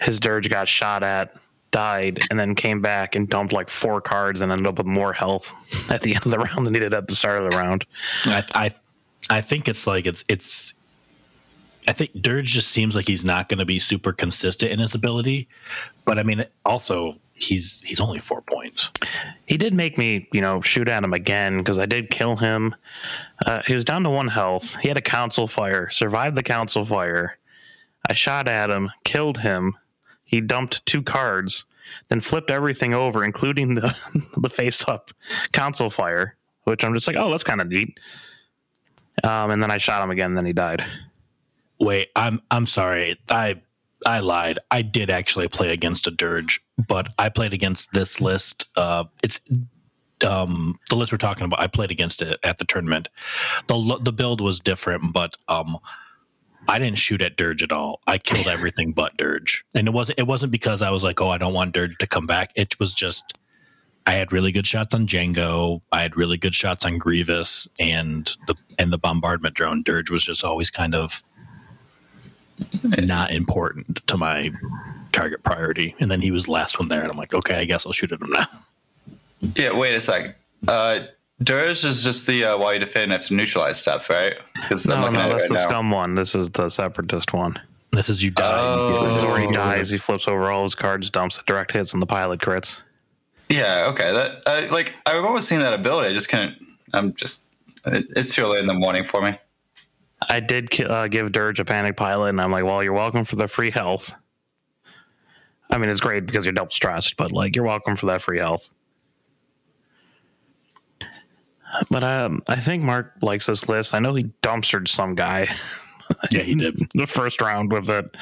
Speaker 2: his dirge got shot at, died, and then came back and dumped like four cards and ended up with more health at the end of the round than he did at the start of the round.
Speaker 3: I I I think it's like it's it's. I think Dirge just seems like he's not going to be super consistent in his ability, but I mean, also he's he's only four points.
Speaker 2: He did make me, you know, shoot at him again because I did kill him. Uh, he was down to one health. He had a council fire, survived the council fire. I shot at him, killed him. He dumped two cards, then flipped everything over, including the the face up council fire, which I'm just like, oh, that's kind of neat. Um, and then I shot him again, and then he died.
Speaker 3: Wait, I'm I'm sorry. I I lied. I did actually play against a dirge, but I played against this list. Uh, it's um the list we're talking about. I played against it at the tournament. the The build was different, but um, I didn't shoot at dirge at all. I killed everything but dirge, and it wasn't it wasn't because I was like, oh, I don't want dirge to come back. It was just I had really good shots on Django. I had really good shots on Grievous, and the and the bombardment drone. Dirge was just always kind of not important to my target priority. And then he was last one there, and I'm like, okay, I guess I'll shoot at him now.
Speaker 1: Yeah, wait a sec. Uh, Dirge is just the uh, while you defend have to neutralize stuff, right? Because
Speaker 2: No, no, that's the scum one. This is the separatist one.
Speaker 3: This is you die.
Speaker 1: Oh.
Speaker 2: This is where he dies. He flips over all his cards, dumps the direct hits, and the pilot crits.
Speaker 1: Yeah, okay. That I like. I've always seen that ability. I just can't. I'm just. It, it's too late in the morning for me.
Speaker 2: I did uh, give Dirge a panic pilot, and I'm like, well, you're welcome for the free health. I mean, it's great because you're double stressed, but like, you're welcome for that free health. But um, I think Mark likes this list. I know he dumpstered some guy
Speaker 3: Yeah, he did.
Speaker 2: the first round with it,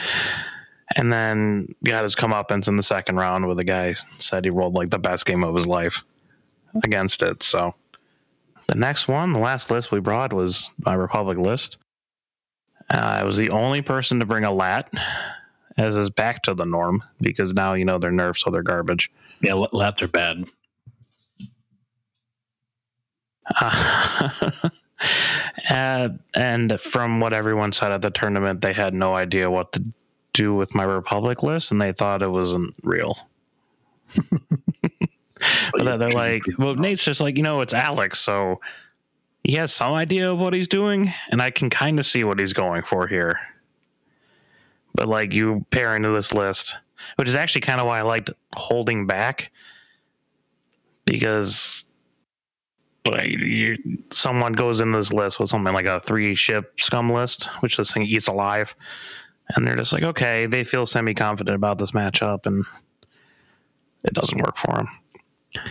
Speaker 2: and then got his comeuppance in the second round with a guy said he rolled like the best game of his life against it. So the next one, the last list we brought was my Republic list. Uh, I was the only person to bring a lat, as is back to the norm because now you know they're nerfed, so they're garbage.
Speaker 3: Yeah, lats are bad.
Speaker 2: Uh, uh, and from what everyone said at the tournament, they had no idea what to do with my Republic list, and they thought it wasn't real. But they're they're like, well, Nate's just like, you know, it's Alex, so he has some idea of what he's doing, and I can kind of see what he's going for here. But like, you pair into this list, which is actually kind of why I liked holding back, because like you, someone goes in this list with something like a three ship scum list, which this thing eats alive, and they're just like, okay, they feel semi confident about this matchup, and it doesn't work for them.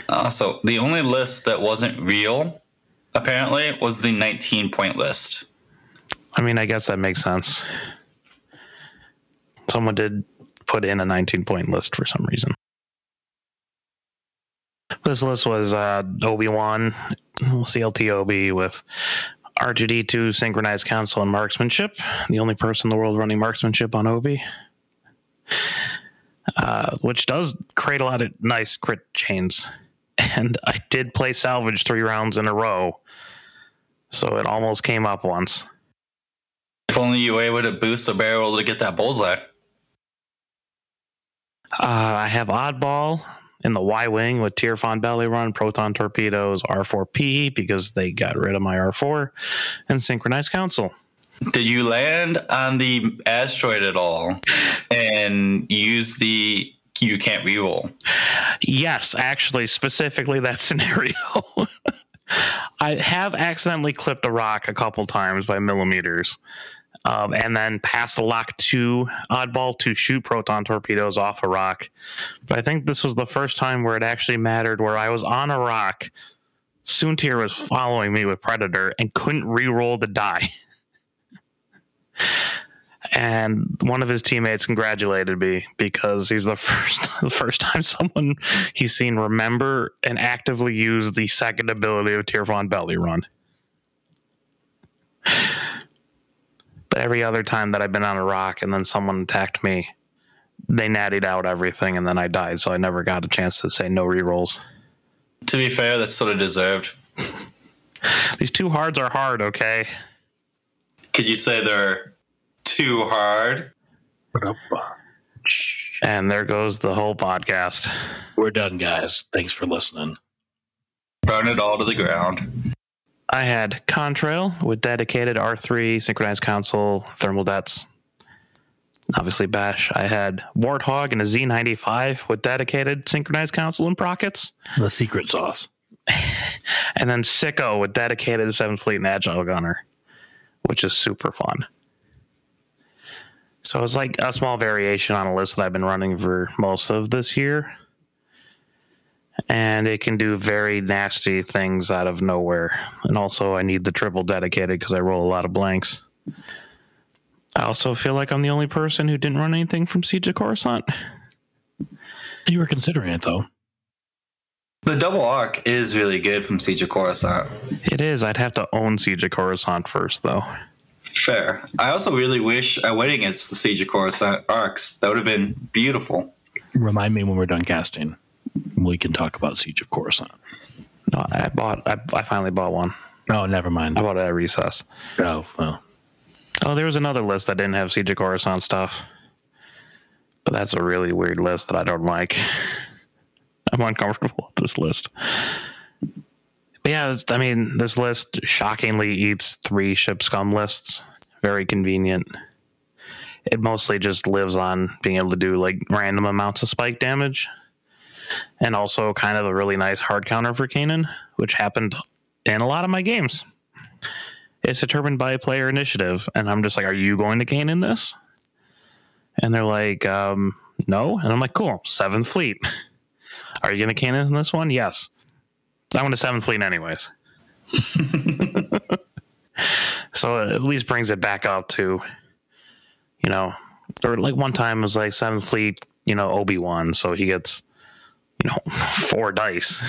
Speaker 1: Uh, so the only list that wasn't real, apparently, was the 19 point list.
Speaker 2: I mean, I guess that makes sense. Someone did put in a 19 point list for some reason. This list was uh, Obi Wan, CLT Obi with R2D2 synchronized console and marksmanship. The only person in the world running marksmanship on Obi. Uh, which does create a lot of nice crit chains. And I did play salvage three rounds in a row. So it almost came up once.
Speaker 1: If only you were able to boost a barrel to get that bullseye.
Speaker 2: Uh, I have Oddball in the Y Wing with Tierfon Belly Run, Proton Torpedoes, R4P because they got rid of my R4, and Synchronized Console.
Speaker 1: Did you land on the asteroid at all and use the you can't reroll?
Speaker 2: Yes, actually, specifically that scenario. I have accidentally clipped a rock a couple times by millimeters. Um, and then passed a lock to oddball to shoot proton torpedoes off a rock. But I think this was the first time where it actually mattered, where I was on a rock. Soontir was following me with Predator and couldn't re-roll the die. and one of his teammates congratulated me because he's the first the first time someone he's seen remember and actively use the second ability of Tierfon Belly Run. But every other time that I've been on a rock and then someone attacked me, they nattied out everything and then I died, so I never got a chance to say no rerolls.
Speaker 1: To be fair, that's sort of deserved.
Speaker 2: These two hards are hard, okay?
Speaker 1: Could you say they're too hard?
Speaker 2: And there goes the whole podcast.
Speaker 3: We're done, guys. Thanks for listening.
Speaker 1: Burn it all to the ground.
Speaker 2: I had Contrail with dedicated R3, synchronized console thermal dets. Obviously, Bash. I had Warthog and a Z95 with dedicated synchronized console and prockets.
Speaker 3: The secret sauce.
Speaker 2: and then Sicko with dedicated 7th Fleet and Agile Gunner, which is super fun. So it's like a small variation on a list that I've been running for most of this year. And it can do very nasty things out of nowhere. And also, I need the triple dedicated because I roll a lot of blanks. I also feel like I'm the only person who didn't run anything from Siege of Coruscant.
Speaker 3: You were considering it, though.
Speaker 1: The double arc is really good from Siege of Coruscant.
Speaker 2: It is. I'd have to own Siege of Coruscant first, though.
Speaker 1: Fair. I also really wish I went against the Siege of Coruscant arcs. That would have been beautiful.
Speaker 3: Remind me when we're done casting. We can talk about Siege of Coruscant.
Speaker 2: No, I bought. I, I finally bought one.
Speaker 3: Oh, never mind.
Speaker 2: I bought it at recess.
Speaker 3: Oh, well.
Speaker 2: Oh, there was another list that didn't have Siege of Coruscant stuff, but that's a really weird list that I don't like. I'm uncomfortable with this list. But yeah, it's- I mean, this list shockingly eats three ship scum lists. Very convenient. It mostly just lives on being able to do like random amounts of spike damage, and also kind of a really nice hard counter for Kanan, which happened in a lot of my games. It's determined by player initiative, and I'm just like, "Are you going to Kanan this?" And they're like, um, "No," and I'm like, "Cool, Seventh Fleet." Are you going to Kanan in this one? Yes. I went to Seventh Fleet anyways. so it at least brings it back up to, you know, or like one time it was like Seventh Fleet, you know, Obi Wan, so he gets, you know, four dice.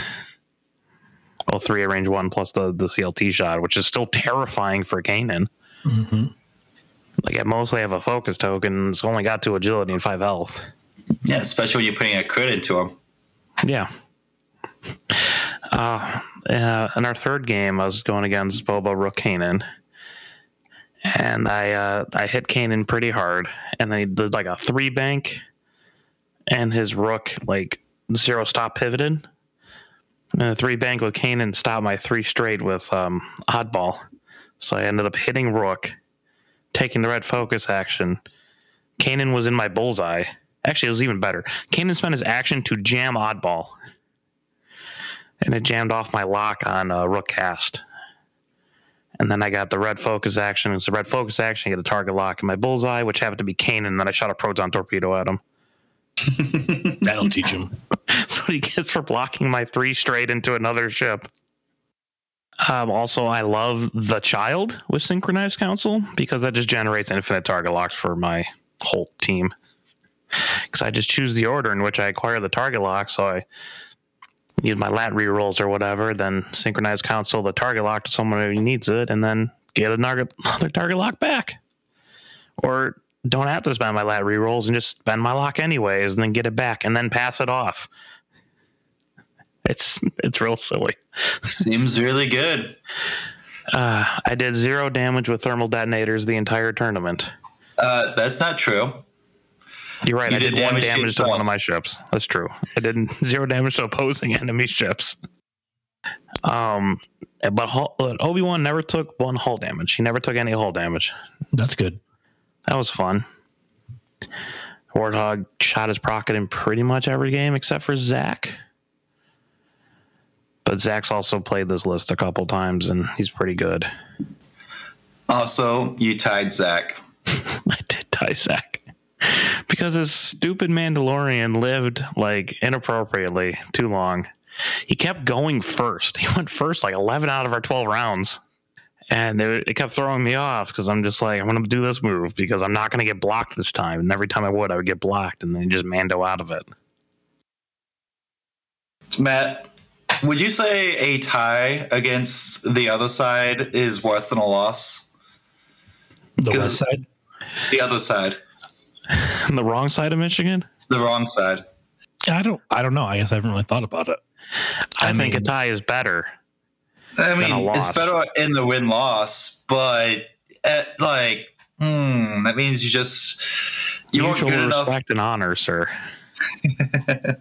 Speaker 2: Well, three at range one plus the the CLT shot, which is still terrifying for Kanan.
Speaker 3: Mm-hmm.
Speaker 2: Like at most they have a focus token. It's only got two agility and five health.
Speaker 1: Yeah, especially when you're putting a crit into him.
Speaker 2: Yeah. Uh, uh, in our third game, I was going against Boba Rook Kanan, and I uh, I hit Kanan pretty hard, and then he did like a three bank, and his Rook like zero stop pivoted, and a three bank with Kanan stopped my three straight with um, oddball, so I ended up hitting Rook, taking the red focus action. Kanan was in my bullseye. Actually, it was even better. Kanan spent his action to jam oddball, and it jammed off my lock on uh, Rook Kast. And then I got the red focus action. It's the red focus action. I get a target lock in my bullseye, which happened to be Kanan. And then I shot a proton torpedo at him.
Speaker 3: That'll teach him.
Speaker 2: That's what he gets for blocking my three straight into another ship. Um, also, I love the child with synchronized console because that just generates infinite target locks for my whole team. Because I just choose the order in which I acquire the target lock, so I use my lat rerolls or whatever, then synchronize council the target lock to someone who needs it, and then get another target lock back. Or don't have to spend my lat rerolls and just spend my lock anyways, and then get it back, and then pass it off. It's it's real silly.
Speaker 1: Seems really good.
Speaker 2: Uh, I did zero damage with thermal detonators the entire tournament.
Speaker 1: Uh, that's not true.
Speaker 2: You're right.
Speaker 1: You
Speaker 2: I
Speaker 1: did
Speaker 2: did, one
Speaker 1: damage to
Speaker 2: to one of my ships. That's true. I did zero damage to opposing enemy ships. Um, but Obi Wan never took one hull damage. He never took any hull damage.
Speaker 3: That's good.
Speaker 2: That was fun. Warthog shot his procket in pretty much every game except for Zach. But Zach's also played this list a couple times and he's pretty good.
Speaker 1: Also, you tied Zach.
Speaker 2: I did tie Zach. Because his stupid Mandalorian lived like inappropriately too long. He kept going first. He went first like 11 out of our 12 rounds. And it, it kept throwing me off because I'm just like, I'm going to do this move because I'm not going to get blocked this time. And every time I would, I would get blocked and then just Mando out of it.
Speaker 1: Matt, would you say a tie against the other side is worse than a loss?
Speaker 3: The
Speaker 1: Good.
Speaker 3: west side.
Speaker 1: The other side,
Speaker 2: the wrong side of Michigan?
Speaker 1: the wrong side.
Speaker 3: I don't. I don't know. I guess I haven't really thought about it.
Speaker 2: I,
Speaker 3: I
Speaker 2: think a tie is better.
Speaker 1: I
Speaker 2: Than a
Speaker 1: mean, it's better in the win loss, but at, like, hmm, that means you just you weren't
Speaker 2: Mutual
Speaker 1: good enough.
Speaker 2: respect and honor, sir.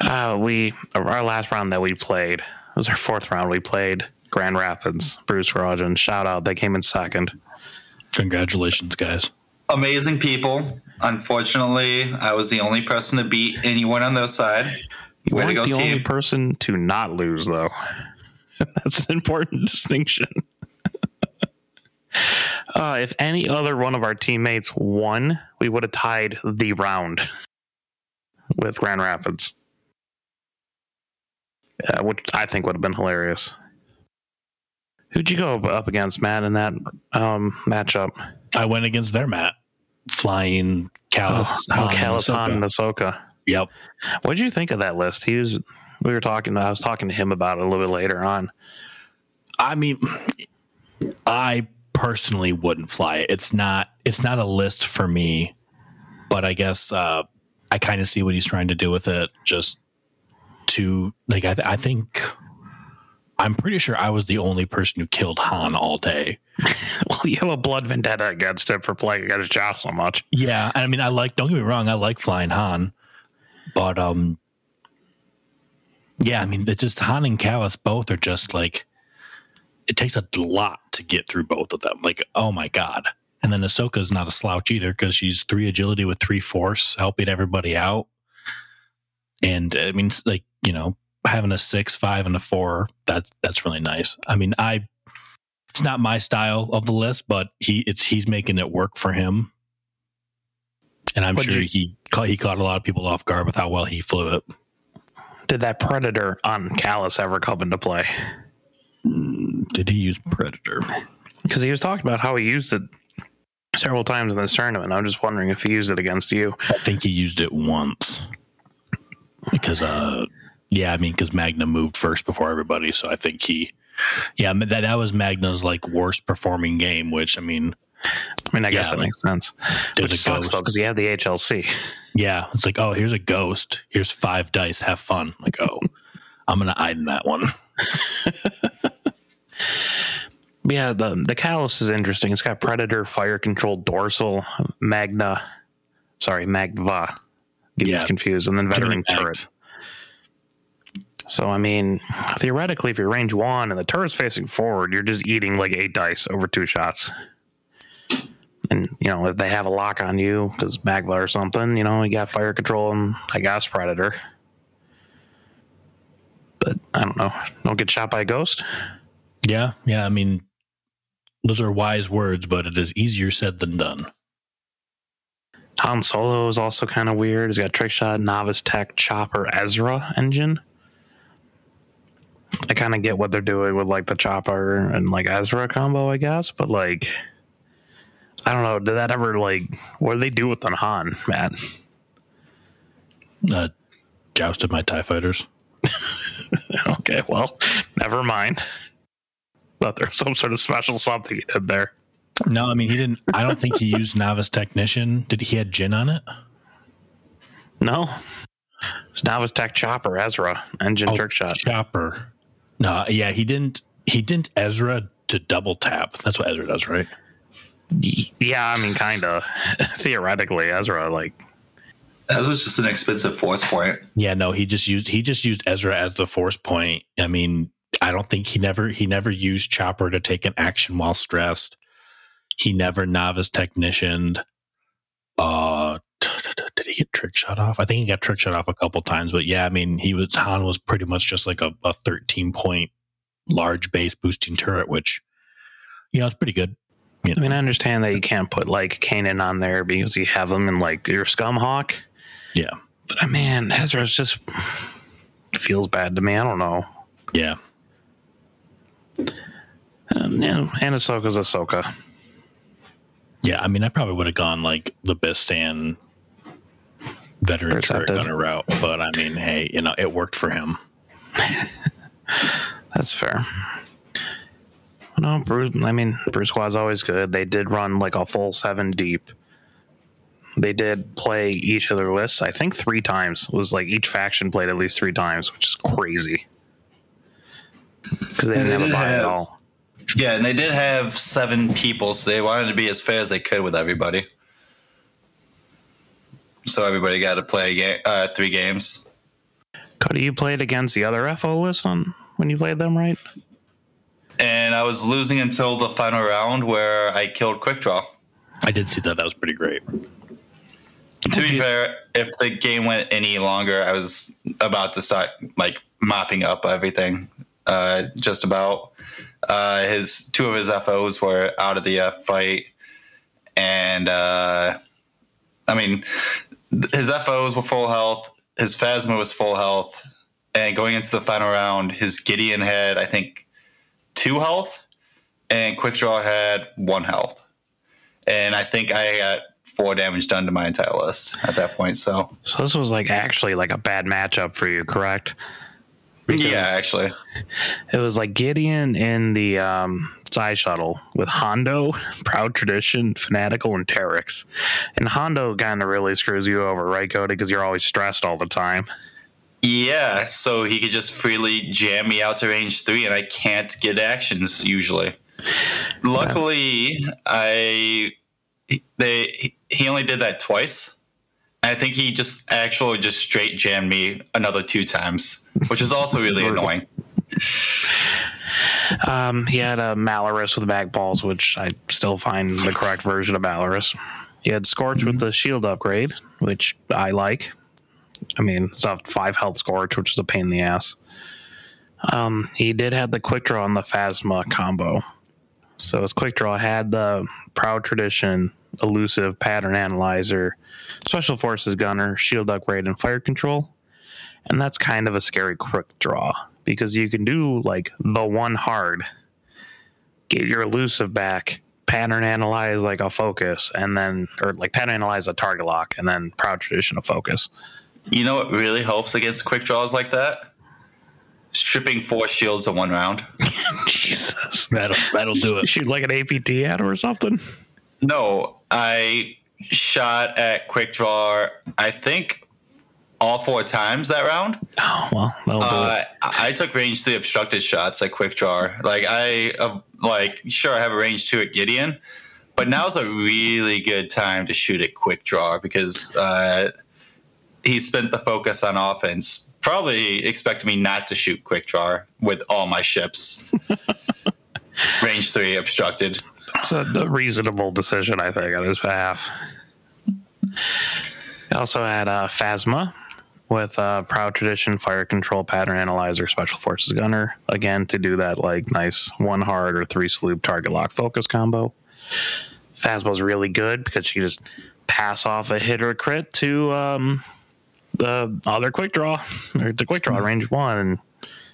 Speaker 2: uh, we our last round that we played it was our fourth round. We played Grand Rapids, Bruce Rogen. Shout out, they came in second.
Speaker 3: Congratulations, guys.
Speaker 1: Amazing people. Unfortunately, I was the only person to beat anyone on their side.
Speaker 2: You
Speaker 1: Way
Speaker 2: weren't
Speaker 1: go,
Speaker 2: the only person to not lose, though. That's an important distinction. uh, if any other one of our teammates won, we would have tied the round with Grand Rapids, uh, which I think would have been hilarious. Who'd you go up against, Matt, in that um, matchup?
Speaker 3: I went against their Matt, flying Callus.
Speaker 2: oh,
Speaker 3: Han, and
Speaker 2: Kalas,
Speaker 3: Ahsoka. Yep.
Speaker 2: What did you think of that list? He was. We were talking. I was talking to him about it a little bit later on.
Speaker 3: I mean, I personally wouldn't fly it. It's not. It's not a list for me. But I guess uh, I kind of see what he's trying to do with it. Just to like, I, th- I think. I'm pretty sure I was the only person who killed Han all day.
Speaker 2: Well, you have a blood vendetta against him for playing against Josh so much.
Speaker 3: Yeah, and I mean, I like. Don't get me wrong, I like flying Han, but um, yeah, I mean, it's just Han and Callus both are just like. It takes a lot to get through both of them. Like, oh my god! And then Ahsoka's not a slouch either because she's three agility with three force, helping everybody out. And I mean, like you know, having a six, five, and a four, that's that's really nice. I mean, I it's not my style of the list, but he it's he's making it work for him. And I'm sure
Speaker 2: did
Speaker 3: he caught, he caught a lot of people off guard with how well he flew it.
Speaker 2: Did that predator on Callus ever come into play?
Speaker 3: Did he use Predator?
Speaker 2: Because he was talking about how he used it several times in this tournament. I'm just wondering if he used it against you.
Speaker 3: I think he used it once because, uh, yeah, I mean, because Magna moved first before everybody, so I think he, yeah, that that was Magna's like worst performing game. Which I mean,
Speaker 2: I mean, I guess
Speaker 3: Yeah,
Speaker 2: that
Speaker 3: like,
Speaker 2: makes sense.
Speaker 3: there's
Speaker 2: Which
Speaker 3: a
Speaker 2: sucks
Speaker 3: ghost.
Speaker 2: though, because he had the HLC.
Speaker 3: Yeah, it's like, oh, here's a ghost. Here's five dice. Have fun. Like, oh, I'm gonna hide in that one.
Speaker 2: Yeah, the the Callus is interesting. It's got Predator, Fire Control, Dorsal, Magna, sorry, Magva. Get
Speaker 3: Yeah.
Speaker 2: confused, and then Veteran Turret. So I mean, theoretically, if you're range one and the turret's facing forward, you're just eating like eight dice over two shots. And you know, if they have a lock on you because Magva or something, you know, you got fire control and I guess Predator. But I don't know. Don't get shot by a ghost.
Speaker 3: Yeah, yeah. I mean, those are wise words, but it is easier said than done.
Speaker 2: Han Solo is also kind of weird. He's got trick shot, novice tech, chopper, Ezra engine. I kind of get what they're doing with like the chopper and like Ezra combo, I guess, but like I don't know. Did that ever like what do they do with the Han, Matt?
Speaker 3: Uh, jousted my Tie Fighters.
Speaker 2: okay, well, never mind. Thought there's some sort of special something he did there.
Speaker 3: No, I mean he didn't. I don't think he used Novice Technician. Did he had Jyn on it?
Speaker 2: No, it's Novice Tech Chopper Ezra engine
Speaker 3: Oh,
Speaker 2: trick shot.
Speaker 3: Chopper. No, yeah, he didn't. He didn't Ezra to double tap. That's what Ezra does, right?
Speaker 2: Y- Yeah, I mean, kind of theoretically, Ezra like
Speaker 1: That was just an expensive force point.
Speaker 3: Yeah, no, he just used he just used Ezra as the force point. I mean, I don't think he never he never used Chopper to take an action while stressed. He never novice technicianed. Uh did he get trick shot off? I think he got trick shot off a couple times, but yeah, I mean he was Han was pretty much just like a, a 13 point large base boosting turret, which you know it's pretty good. You
Speaker 2: I mean, I understand that you can't put like Kanan on there because you have him in like your Scumhawk.
Speaker 3: Yeah.
Speaker 2: But uh, man, Ezra's just feels bad to me. I don't know.
Speaker 3: yeah.
Speaker 2: Um, yeah, and Ahsoka's Ahsoka.
Speaker 3: Yeah, I mean, I probably would have gone like the Bistan veteran turret gunner route, but I mean, hey, you know, it worked for him.
Speaker 2: That's fair. No, Bruce. I mean, Bruce Squad's always good. They did run like a full seven deep. They did play each of their lists. I think three times. It was like each faction played at least three times, which is crazy. Because they
Speaker 1: And
Speaker 2: didn't
Speaker 1: they
Speaker 2: have a buy at all.
Speaker 1: Yeah, and they did have seven people, so they wanted to be as fair as they could with everybody. So everybody got to play ga- uh, three games.
Speaker 2: Cody, you played against the other FO list on when you played them, right?
Speaker 1: And I was losing until the final round where I killed Quick Draw.
Speaker 3: I did see that. That was pretty great.
Speaker 1: To be fair, if the game went any longer, I was about to start like mopping up everything. Uh, just about. Uh, his two of his FOs were out of the uh, fight, and uh, I mean, th- his FOs were full health. His Phasma was full health, and going into the final round, his Gideon had I think two health, and Quick Draw had one health, and I think I got four damage done to my entire list at that point. So
Speaker 2: So this was like actually like a bad matchup for you, correct? Because-
Speaker 1: yeah, actually,
Speaker 2: It was like Gideon in the um, side shuttle with Hondo, Proud Tradition, Fanatical, and Terex. And Hondo kind of really screws you over, right, Cody? Because you're always stressed all the time.
Speaker 1: Yeah. So he could just freely jam me out to range three, and I can't get actions usually. Luckily, I they he only did that twice. I think he just actually just straight jammed me another two times, which is also really annoying.
Speaker 2: Um, he had a Malarus with back balls, which I still find the correct version of Malarus. He had Scorch with the shield upgrade, which I like. I mean, it's a five health Scorch, which is a pain in the ass. Um, he did have the quick draw on the Phasma combo. So his quick draw had the Proud Tradition, Elusive, Pattern Analyzer, Special Forces Gunner, Shield Upgrade, and Fire Control. And that's kind of a scary quick draw because you can do like the one hard, get your elusive back, pattern analyze like a focus, and then, or like pattern analyze a target lock, and then proud tradition of focus.
Speaker 1: You know what really helps against quick draws like that? Stripping four shields in one round.
Speaker 2: Jesus.
Speaker 3: That'll that'll do it.
Speaker 2: Shoot like an APT at him or something.
Speaker 1: No, I shot at quick draw. I think all four times that round.
Speaker 2: Oh, well, that'll do it.
Speaker 1: Uh, I I took range three obstructed shots at quick draw. Like I, uh, like sure I have a range two at Gideon, but now's a really good time to shoot at quick draw because uh, he spent the focus on offense. Probably expecting me not to shoot quick draw with all my ships. range three obstructed.
Speaker 2: It's a, a reasonable decision, I think, on his behalf. He also had uh, Phasma with uh, Proud Tradition, Fire Control, Pattern Analyzer, Special Forces Gunner. Again, to do that like nice one hard or three sloop target lock focus combo. Phasma's really good because she just pass off a hit or a crit to um, the other quick draw or the quick draw range one and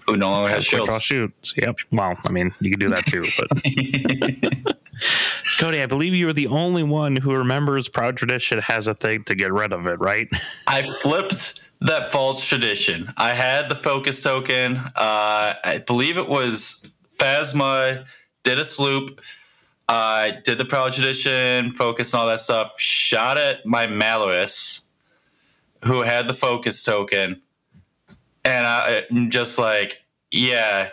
Speaker 1: who no longer has
Speaker 2: Quick draw
Speaker 1: shields.
Speaker 2: shoots. Yep. Well, I mean, you can do that too. But Cody, I believe you are the only one who remembers Proud Tradition has a thing to get rid of it, right?
Speaker 1: I flipped that false tradition. I had the focus token. Uh, I believe it was Phasma did a sloop. I did the proud tradition, focus and all that stuff. Shot at my Malarus, who had the focus token, and I, I'm just like, yeah,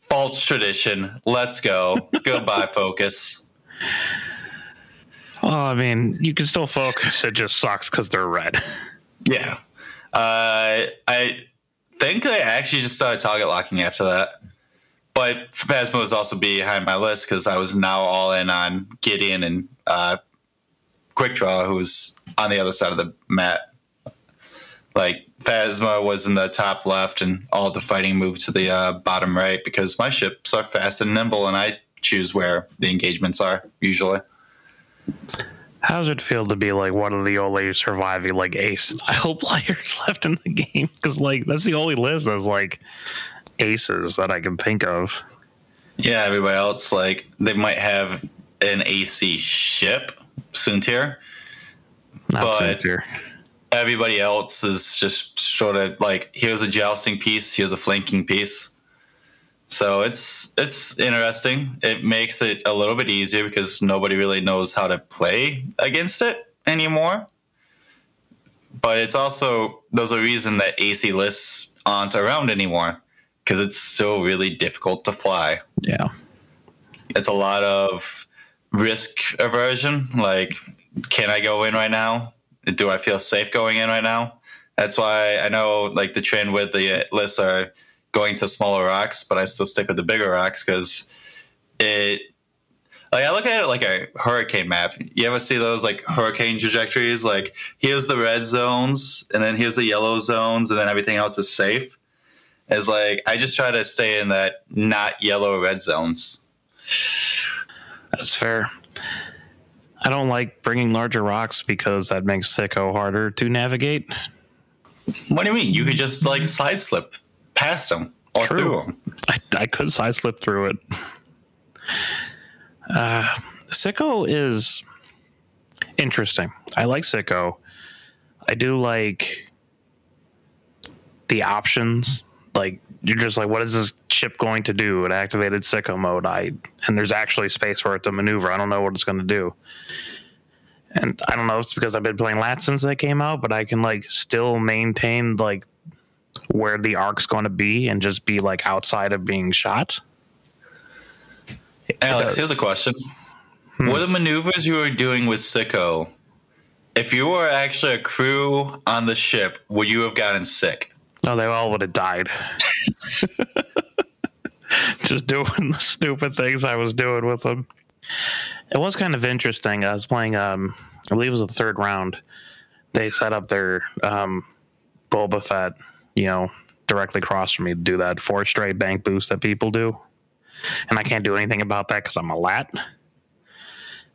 Speaker 1: false tradition. Let's go. Goodbye, focus.
Speaker 2: Well, I mean, you can still focus. It just sucks because they're red.
Speaker 1: Yeah. Uh, I think I actually just started target locking after that. But Phasma was also behind my list because I was now all in on Gideon and uh, Quick Draw, who was on the other side of the mat. Like Phasma was in the top left, and all the fighting moved to the uh, bottom right because my ships are fast and nimble, and I choose where the engagements are usually.
Speaker 2: How does it feel to be like one of the only surviving like ace style players left in the game? Because like that's the only list that's like aces that I can think of.
Speaker 1: Yeah, everybody else like they might have an AC ship, Soontir.
Speaker 2: Not
Speaker 1: But-
Speaker 2: Center.
Speaker 1: Everybody else is just sort of like here's a jousting piece, here's a flanking piece. So it's it's interesting. It makes it a little bit easier because nobody really knows how to play against it anymore. But it's also there's a reason that AC lists aren't around anymore because it's still really difficult to fly.
Speaker 2: Yeah.
Speaker 1: it's a lot of risk aversion. Like, can I go in right now? Do I feel safe going in right now? That's why I know like the trend with the lists are going to smaller rocks, but I still stick with the bigger rocks because it. Like I look at it like a hurricane map. You ever see those like hurricane trajectories? Like here's the red zones, and then here's the yellow zones, and then everything else is safe. It's like I just try to stay in that not yellow red zones.
Speaker 2: That's fair. I don't like bringing larger rocks because that makes Sicko harder to navigate.
Speaker 1: What do you mean? You could just like side slip past them or
Speaker 2: True.
Speaker 1: through them.
Speaker 2: I, I could side slip through it. Uh, Sicko is interesting. I like Sicko. I do like the options. Like you're just like, what is this ship going to do? It activated Sicko mode. I and there's actually space for it to maneuver. I don't know what it's going to do. And I don't know if it's because I've been playing Lat since they came out, but I can like still maintain like where the arc's going to be and just be like outside of being shot.
Speaker 1: Alex, here's a question.
Speaker 2: Hmm.
Speaker 1: What the maneuvers you were doing with Sicko, if you were actually a crew on the ship, would you have gotten sick?
Speaker 2: No, they all would have died. Just doing the stupid things I was doing with them. It was kind of interesting. I was playing, um, I believe it was the third round. They set up their um, Boba Fett, you know, directly across from me to do that four straight bank boost that people do. And I can't do anything about that because I'm a lat.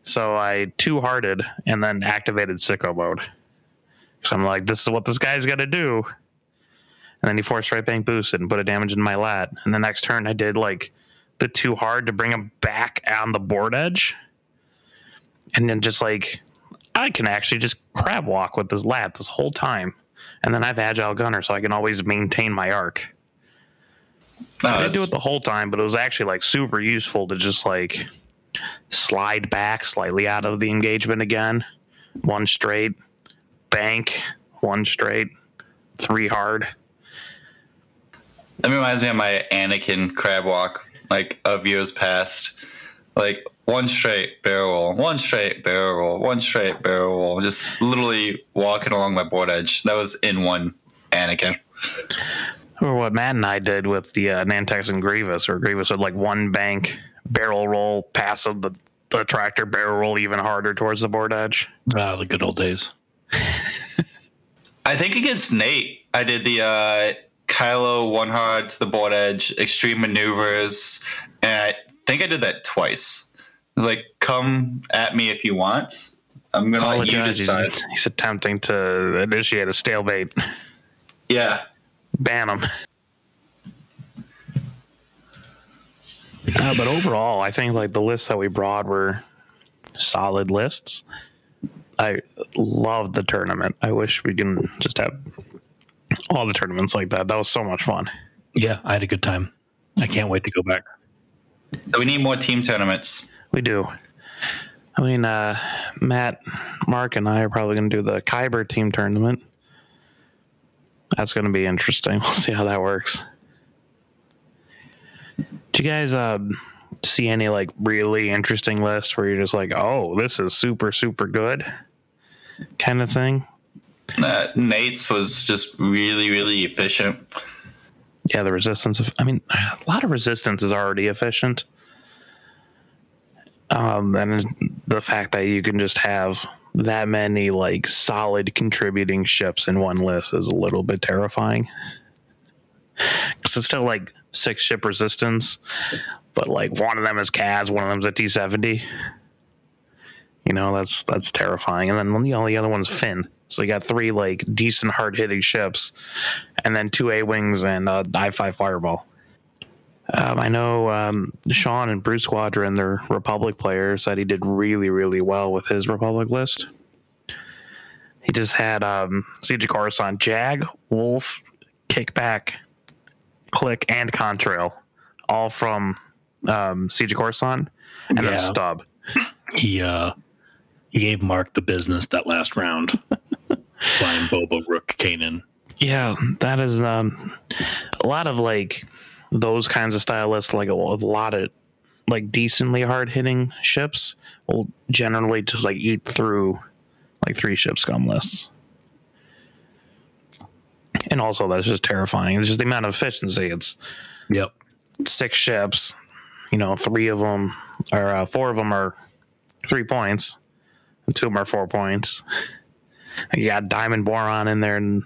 Speaker 2: So I two hearted and then activated sicko mode. So I'm like, this is what this guy's got to do. And then he forced right bank boosted and put a damage in my lat. And the next turn I did like the two hard to bring him back on the board edge. And then just like I can actually just crab walk with this lat this whole time. And then I have agile gunner, so I can always maintain my arc.
Speaker 1: No,
Speaker 2: I didn't do it the whole time, but it was actually like super useful to just like slide back slightly out of the engagement again. One straight, bank, one straight, three hard.
Speaker 1: That reminds me of my Anakin crab walk, like of years past. Like one straight barrel roll, one straight barrel roll, one straight barrel roll, just literally walking along my board edge. That was in one Anakin.
Speaker 2: Or what Matt and I did with the uh, Nantex and Grievous, or Grievous would like one bank, barrel roll, pass of the, the tractor, barrel roll even harder towards the board edge.
Speaker 3: Ah, the good old days.
Speaker 1: I think against Nate, I did the uh, Kylo one hard to the board edge, extreme maneuvers, and I think I did that twice. It was like, come at me if you want. I'm gonna let you
Speaker 2: Apologize, he's,
Speaker 1: decide.
Speaker 2: he's attempting to initiate a stalemate.
Speaker 1: Yeah,
Speaker 2: Ban him. Uh, but overall, I think like the lists that we brought were solid lists. I love the tournament. I wish we can just have all the tournaments like that. That was so much fun.
Speaker 3: Yeah, I had a good time. I can't wait to go back.
Speaker 1: So we need more team tournaments.
Speaker 2: We do. I mean, uh, Matt, Mark, and I are probably going to do the Kyber team tournament. That's going to be interesting. We'll see how that works. Do you guys uh, see any like really interesting lists where you're just like, oh, this is super, super good kind of thing?
Speaker 1: Nate's was just really, really efficient.
Speaker 2: Yeah, the resistance of, I mean, a lot of resistance is already efficient. Um, and the fact that you can just have that many like solid contributing ships in one list is a little bit terrifying. Because it's still like six ship resistance, but like one of them is Kaz, one of them's a T seventy. You know, that's that's terrifying. And then you know, the other one's Finn. So you got three like decent hard hitting ships, and then two A wings and a I five fireball. Um, I know um, Sean and Bruce Squadron, their Republic player, said he did really, really well with his Republic list. He just had um, Siege of Coruscant, Jag, Wolffe, Kickback, Click, and Contrail, all from um, Siege of Coruscant, and
Speaker 3: Yeah.
Speaker 2: then Stub.
Speaker 3: He uh he gave Mark the business that last round. Flying Boba Rook Kanan.
Speaker 2: Yeah, that is um, a lot of like those kinds of stylists, like a, a lot of like decently hard hitting ships will generally just like eat through like three ship scum lists. And also, that's just terrifying. It's just the amount of efficiency. It's
Speaker 3: Yep.
Speaker 2: six ships, you know, three of them or uh, four of them are three points, and two of them are four points. You got Diamond Boron in there, and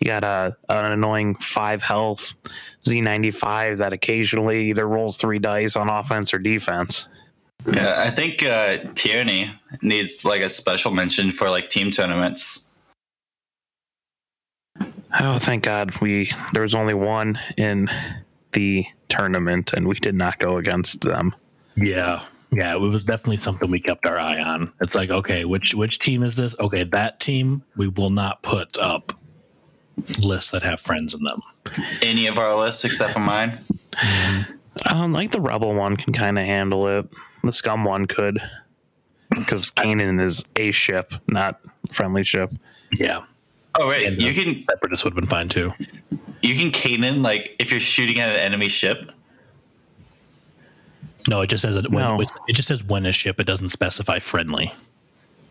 Speaker 2: you got a an annoying five health Z95 that occasionally either rolls three dice on offense or defense.
Speaker 1: Yeah, I think uh, Tierney needs like a special mention for like team tournaments.
Speaker 2: Oh, thank God we there was only one in the tournament, and we did not go against them.
Speaker 3: Yeah. Yeah, it was definitely something we kept our eye on. It's like, okay, which which team is this? Okay, that team we will not put up lists that have friends in them.
Speaker 1: Any of our lists except for mine.
Speaker 2: Um, like the Rebel one can kind of handle it. The Scum one could, because Kanan is a ship, not friendly ship.
Speaker 3: Yeah.
Speaker 1: Oh right,
Speaker 3: And,
Speaker 1: you can
Speaker 3: Separatists would have been fine too.
Speaker 1: you can Kanan like if you're shooting at an enemy ship.
Speaker 3: No, it just says it when
Speaker 2: No.
Speaker 3: it just says when a ship. It doesn't specify friendly.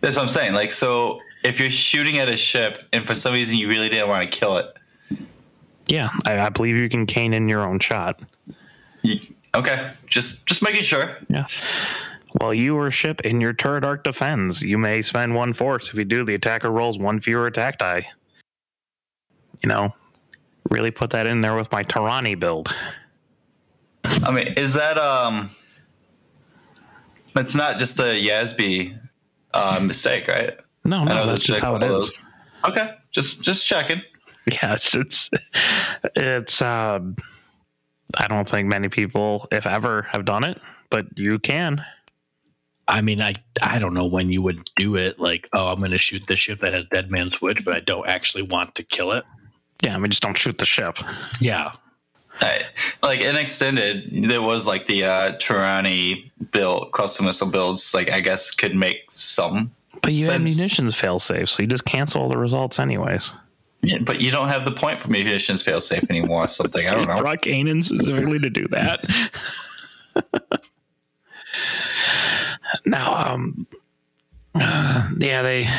Speaker 1: That's what I'm saying. Like so, if you're shooting at a ship and for some reason you really didn't want to kill it,
Speaker 2: Yeah, I, I believe you can cane in your own shot.
Speaker 1: you, okay, just just making sure.
Speaker 2: Yeah. While you or ship in your turret arc defends, you may spend one force. If you do, the attacker rolls one fewer attack die. You know, really put that in there with my Torani build.
Speaker 1: I mean, is that um? It's not just a Yasby uh, mistake, right?
Speaker 2: No, no, that's just how
Speaker 1: one
Speaker 2: it
Speaker 1: of
Speaker 2: is.
Speaker 1: those- Okay, just just checking.
Speaker 2: Yeah, it's it's, it's um, I don't think many people, if ever, have done it, but you can.
Speaker 3: I mean, I I don't know when you would do it. Like, oh, I'm going to shoot the ship that has Dead Man Switch, but I don't actually want to kill it.
Speaker 2: Yeah, I mean, just don't shoot the ship.
Speaker 3: Yeah,
Speaker 1: I, like in extended, there was like the uh, Torani build, cluster missile builds. Like I guess could make some,
Speaker 2: But you had munitions fail safe, so you just cancel all the results anyways.
Speaker 1: Yeah, but you don't have the point for munitions fail safe anymore. Or something I don't know.
Speaker 2: Brought Kanan specifically to do that. now, um, uh, yeah, they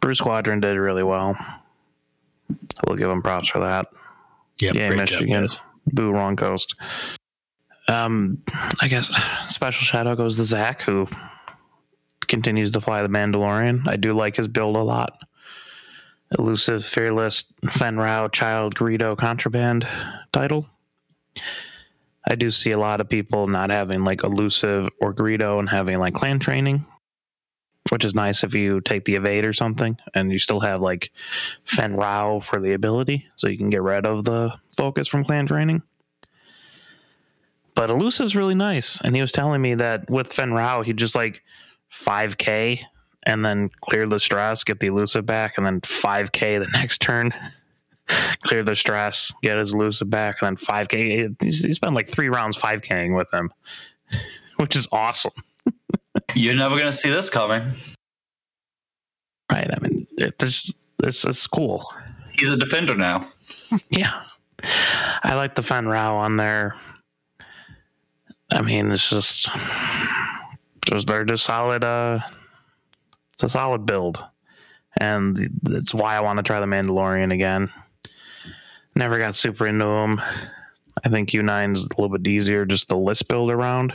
Speaker 2: Bruce Squadron did really well. We'll give them props for that.
Speaker 3: yeah,
Speaker 2: yeah,
Speaker 3: great job,
Speaker 2: Michigan.
Speaker 3: guys.
Speaker 2: Boo, wrong coast. Um, I guess special out goes to Zach, who continues to fly the Mandalorian. I do like his build a lot. Elusive, fearless, Fenn Rau, child, Greedo, contraband title. I do see a lot of people not having like elusive or Greedo and having like clan training, which is nice if you take the evade or something and you still have like Fenn Rau for the ability, so you can get rid of the focus from clan training. but elusive's really nice. And he was telling me that with Fenn Rau, he just like 5K and then clear the stress, get the elusive back, and then 5K the next turn, clear the stress, get his elusive back, and then 5K. He's, he's been like three rounds 5King with him, which is awesome.
Speaker 1: You're never gonna see this coming.
Speaker 2: Right. I mean, it, this, this is cool.
Speaker 1: He's a defender now.
Speaker 2: Yeah. I like the Fenn Rau on there. I mean, it's just, just they're just solid. Uh, it's a solid build, and that's why I want to try the Mandalorian again. Never got super into him. I think U9 is a little bit easier just the list build around.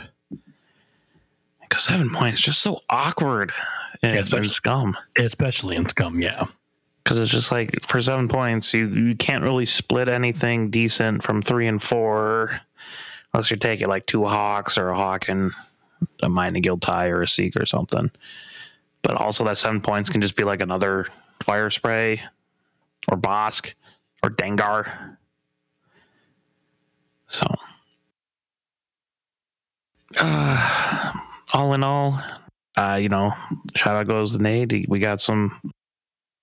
Speaker 2: Because seven points just so awkward in,
Speaker 3: Yeah,
Speaker 2: in Scum.
Speaker 3: Especially in Scum, yeah.
Speaker 2: because it's just like for seven points you you can't really split anything decent from three and four unless you take it like two hawks or a hawk and a mining guild tie or a seek or something but also that seven points can just be like another fire spray or Bossk or dengar so uh, all in all uh, you know shout out goes to nate we got some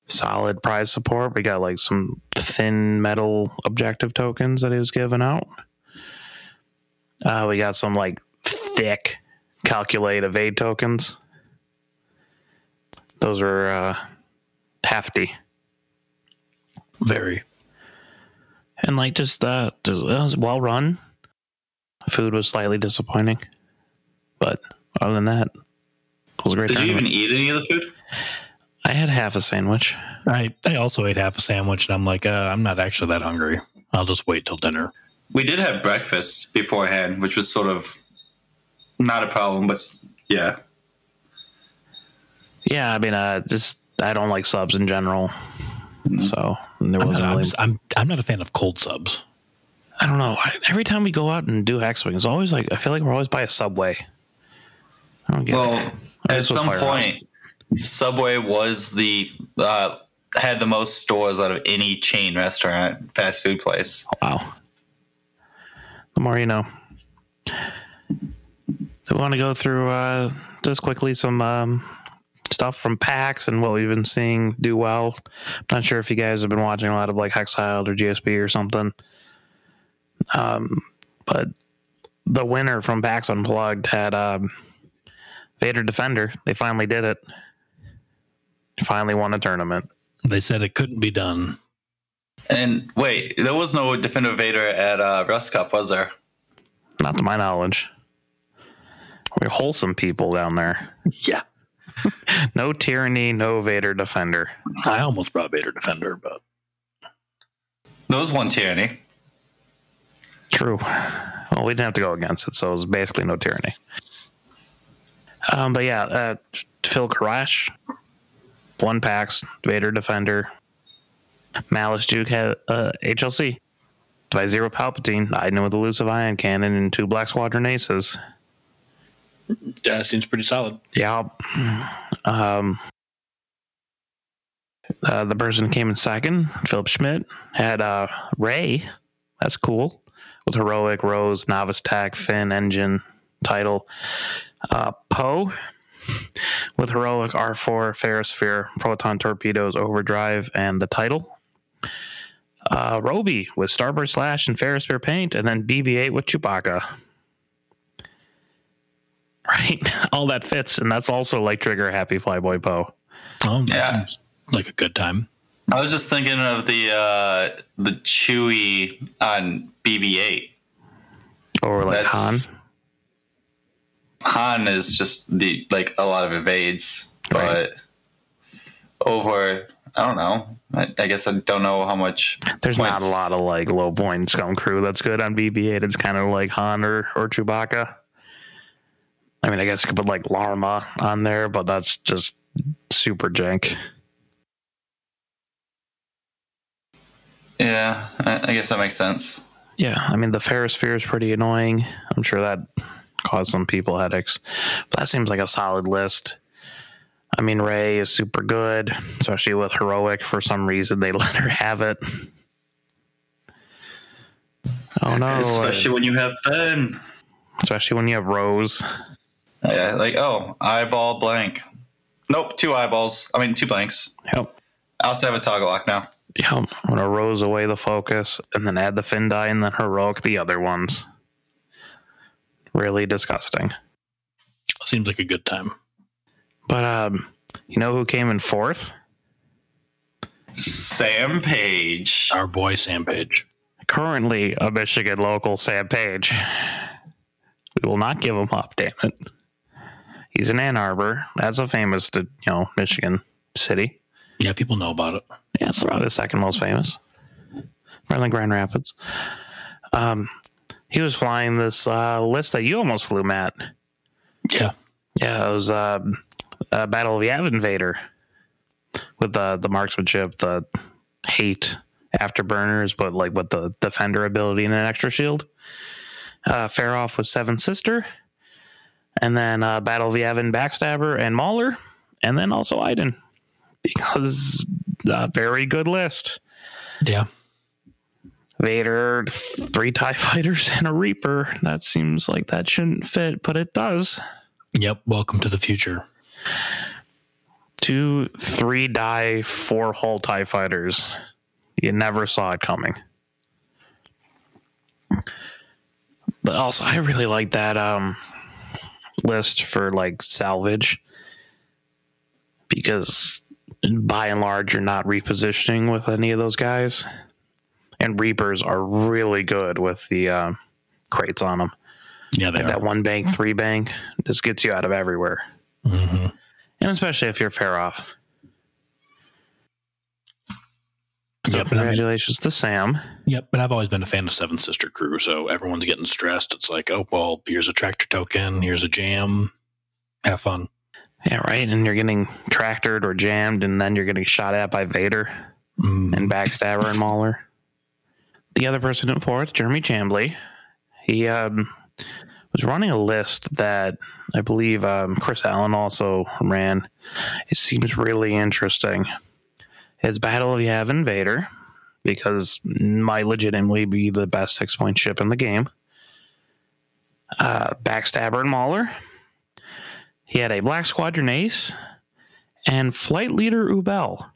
Speaker 2: solid prize support. We got like some thin metal objective tokens that he was giving out. Uh, we got some like thick calculate evade tokens. Those are uh, hefty
Speaker 3: Very.
Speaker 2: and like just uh, just, it was well run. Food was slightly disappointing, but other than that, it was a great.
Speaker 1: Did you even eat any of the food?
Speaker 2: I had half a sandwich.
Speaker 3: I, I also ate half a sandwich and I'm like, uh, I'm not actually that hungry. I'll just wait till dinner.
Speaker 1: We did have breakfast beforehand, which was sort of not a problem, but yeah.
Speaker 2: Yeah, I mean, uh, just I don't like subs in general, so there
Speaker 3: I'm not,
Speaker 2: wasn't
Speaker 3: I'm, just- I'm, I'm not a fan of cold subs.
Speaker 2: I don't know. I- Every time we go out and do X Wing, it's always like I feel like we're always by a subway. I don't get
Speaker 1: Well,
Speaker 2: it.
Speaker 1: at some point, Subway was the uh, had the most stores out of any chain restaurant, fast food place.
Speaker 2: Wow. The more you know. So we want to go through uh, just quickly some um, stuff from PAX and what we've been seeing do well. I'm not sure if you guys have been watching a lot of like Hexiled or GSP or something. Um, but the winner from PAX Unplugged had um, Vader Defender. They finally did it. Finally won a tournament.
Speaker 3: They said it couldn't be done.
Speaker 1: And wait, there was no Defender Vader at uh, Rust Cup, was there?
Speaker 2: Not to my knowledge. We're wholesome people down there.
Speaker 3: Yeah.
Speaker 2: No tyranny, no Vader defender.
Speaker 3: I almost brought Vader Defender, but
Speaker 1: There was one tyranny.
Speaker 2: True. Well, we didn't have to go against it, so it was basically no tyranny. Um, but yeah, uh, Phil Karash, one packs, Vader defender, Malice Duke, had uh, HLC. By Zero Palpatine, I know with elusive ion cannon and two Black Squadron aces.
Speaker 3: yeah, seems pretty solid.
Speaker 2: Yeah. Um, uh, the person who came in second, Philip Schmidt, had uh, Rey. That's cool. With heroic Rose, novice tech, Finn, engine, title. Uh, Poe with heroic R4, Ferrosphere, proton torpedoes, overdrive, and the title. Uh, Roby with Starburst Slash and Ferrosphere paint, and then BB-8 with Chewbacca right? All that fits, and that's also like trigger happy Flyboy Poe.
Speaker 3: Oh, that
Speaker 1: Yeah.
Speaker 3: seems like a good time.
Speaker 1: I was just thinking of the uh, the Chewy on BB-8.
Speaker 2: Or like
Speaker 1: That's-
Speaker 2: Han.
Speaker 1: Han is just the like a lot of evades,
Speaker 2: Right.
Speaker 1: but over I don't know. I, I guess I don't know how much.
Speaker 2: There's not a lot of like low point scum crew that's good on BB-8. It's kind of like Han or, or Chewbacca. I mean, I guess you could put like Larma on there, but that's just super jank.
Speaker 1: Yeah, I, I guess that makes sense.
Speaker 2: Yeah, I mean the Ferrosphere is pretty annoying. I'm sure that caused some people headaches. But that seems like a solid list. I mean Rey is super good, especially with heroic. For some reason, they let her have it. Oh no!
Speaker 1: Especially when you have Finn.
Speaker 2: especially when you have Rose.
Speaker 1: Yeah, like oh, eyeball blank. Nope, two eyeballs. I mean, two blanks.
Speaker 2: Yep.
Speaker 1: I also have a toggle lock now.
Speaker 2: Yep. I'm gonna Rose away the focus and then add the fin die and then heroic the other ones. Really disgusting.
Speaker 3: Seems like a good time.
Speaker 2: But um, you know who came in fourth?
Speaker 1: Sam Page.
Speaker 3: Our boy Sam Page.
Speaker 2: Currently a Michigan local, Sam Page. We will not give him up, damn it. He's in Ann Arbor. That's a famous, you know, Michigan city.
Speaker 3: Yeah, people know about it.
Speaker 2: Yeah, it's probably the second most famous. Right than Grand Rapids. Um, he was flying this uh, list that you almost flew, Matt.
Speaker 3: Yeah.
Speaker 2: Yeah, it was uh, uh, Battle of the Yavin Invader with the the marksmanship, the hate afterburners, but like with the defender ability and an extra shield. Uh, Feroph with Seven Sister, and then uh, Battle of the Yavin Backstabber and Mauler, and then also Iden because a very good list.
Speaker 3: Yeah.
Speaker 2: Vader, three TIE fighters, and a Reaper. That seems like that shouldn't fit, but it does.
Speaker 3: Yep. Welcome to the future.
Speaker 2: Two, three die, four hull TIE fighters. You never saw it coming. But also, I really like that um, list for like salvage because by and large, you're not repositioning with any of those guys. And Reapers are really good with the uh, crates on them.
Speaker 3: Yeah, they
Speaker 2: Like
Speaker 3: are.
Speaker 2: that one bank, three bank, just gets you out of everywhere.
Speaker 3: hmm
Speaker 2: And especially if you're Feroph. So
Speaker 3: Yep, and I mean-
Speaker 2: congratulations to Sam.
Speaker 3: Yep, but I've always been a fan of Seven Sister Crew, so everyone's getting stressed. It's like, oh well, here's a tractor token, here's a jam. Have fun.
Speaker 2: Yeah, right. And you're getting tractored or jammed, and then you're getting shot at by Vader
Speaker 3: Mm,
Speaker 2: and Backstabber and Mauler. The other person in fourth, Jeremy Chambly, he um, was running a list that I believe um, Chris Allen also ran. It seems really interesting. His Battle of Yavin Vader, because might legitimately be the best six point ship in the game. Uh, Backstabber and Mauler. He had a Black Squadron Ace and Flight Leader Ubel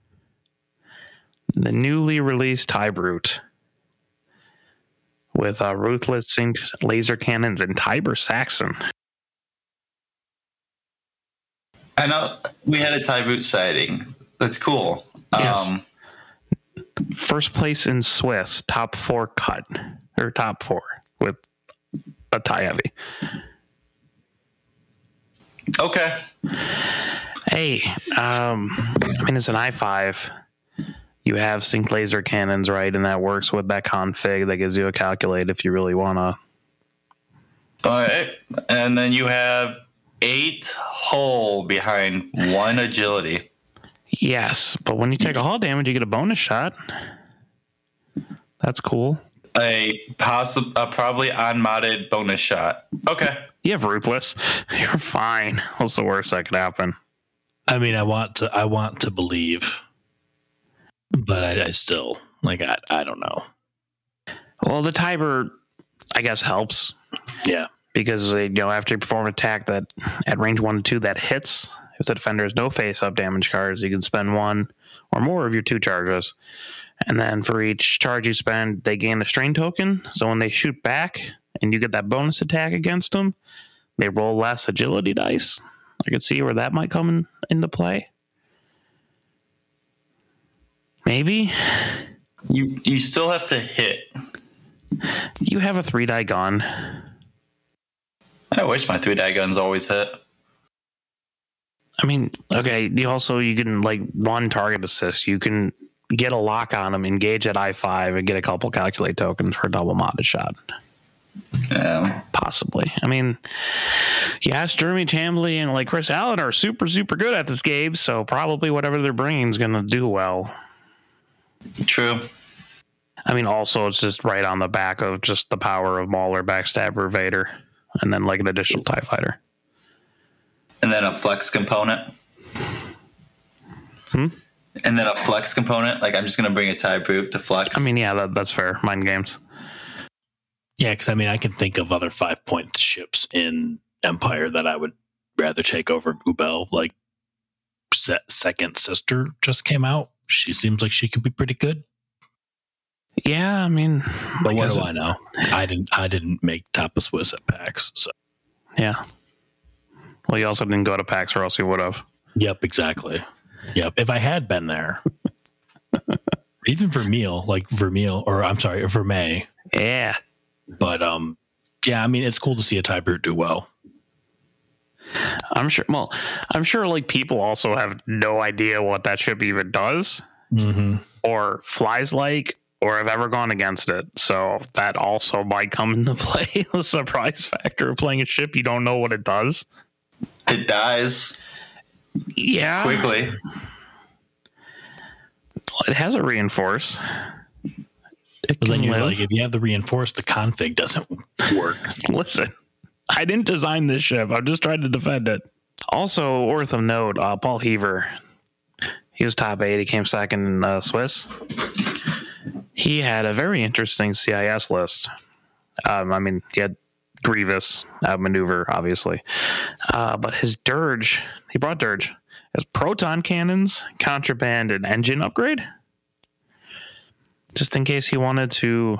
Speaker 2: the newly released TIE Brute with uh, ruthless laser cannons and Tiber Saxon.
Speaker 1: I know we had a tie boot sighting. That's cool.
Speaker 2: Yes.
Speaker 1: Um,
Speaker 2: First place in Swiss, top four cut or top four with a tie heavy.
Speaker 1: okay.
Speaker 2: Hey, um, I mean it's an i five. You have sync laser cannons, right? And that works with that config that gives you a calculate if you really wanna.
Speaker 1: All right. And then you have eight hull behind one agility.
Speaker 2: Yes, but when you take a hull damage, you get a bonus shot. That's cool.
Speaker 1: A possible, a probably unmodded bonus shot. Okay.
Speaker 2: You have ruthless. You're fine. What's the worst that could happen?
Speaker 3: I mean, I want to, I want to believe, but I, I still like, I, I don't know.
Speaker 2: Well, the Tiber, I guess, helps
Speaker 3: Yeah,
Speaker 2: because uh, you know after you perform an attack that at range one to two that hits, if the defender has no face-up damage cards, you can spend one or more of your two charges, and then for each charge you spend, they gain a strain token. So when they shoot back and you get that bonus attack against them, they roll less agility dice. I could see where that might come in, into play. Maybe
Speaker 1: You you still have to hit.
Speaker 2: you have a three die gun.
Speaker 1: I wish my three die guns always hit.
Speaker 2: I mean, okay. You also you can like one target assist. You can get a lock on them, engage at I five, and get a couple calculate tokens for a double modded shot.
Speaker 1: Yeah.
Speaker 2: Possibly. I mean, yes, Jeremy Chambly and like Chris Allen are super super good at this game, so probably whatever they're bringing is going to do well.
Speaker 1: True.
Speaker 2: I mean, also it's just right on the back of just the power of Mauler, Backstabber, Vader, and then like an additional Tie Fighter.
Speaker 1: And then a flex component.
Speaker 2: Hmm?
Speaker 1: And then a flex component. Like I'm just gonna bring a tie boot to flex.
Speaker 2: I mean, yeah, that, that's fair. Mind games.
Speaker 3: Yeah, because I mean, I can think of other five point ships in Empire that I would rather take over Ubel. Like, Se- Second Sister just came out. She seems like she could be pretty good.
Speaker 2: Yeah, I mean,
Speaker 3: But
Speaker 2: I
Speaker 3: what do
Speaker 2: it-
Speaker 3: I know? I didn't. I didn't make top of Swiss at PAX. So
Speaker 2: Yeah. Well, you also didn't go to PAX, or else you would have.
Speaker 3: yep, exactly. Yep. If I had been there, even Vermeil, like Vermeil, or I'm sorry, Vermeil.
Speaker 2: Yeah.
Speaker 3: But um, yeah, I mean, it's cool to see a brute do well.
Speaker 2: I'm sure. Well, I'm sure like people also have no idea what that ship even does
Speaker 3: Mm-hmm.
Speaker 2: or flies like or have ever gone against it. So that also might come into play the surprise factor of playing a ship you don't know what it does.
Speaker 1: It dies
Speaker 2: Yeah.
Speaker 1: quickly.
Speaker 2: It has a reinforce. It
Speaker 3: But then you're
Speaker 2: live.
Speaker 3: like, if you have the reinforce, the config doesn't work.
Speaker 2: Listen, I didn't design this ship. I'm just trying to defend it. Also, worth of note, uh, Paul Heaver. He was top eight. He came second in uh, Swiss. He had a very interesting CIS list. Um, I mean, he had Grievous outmaneuver, obviously, uh, but his Dirge, he brought Dirge as proton cannons, contraband, and engine upgrade. Just in case he wanted to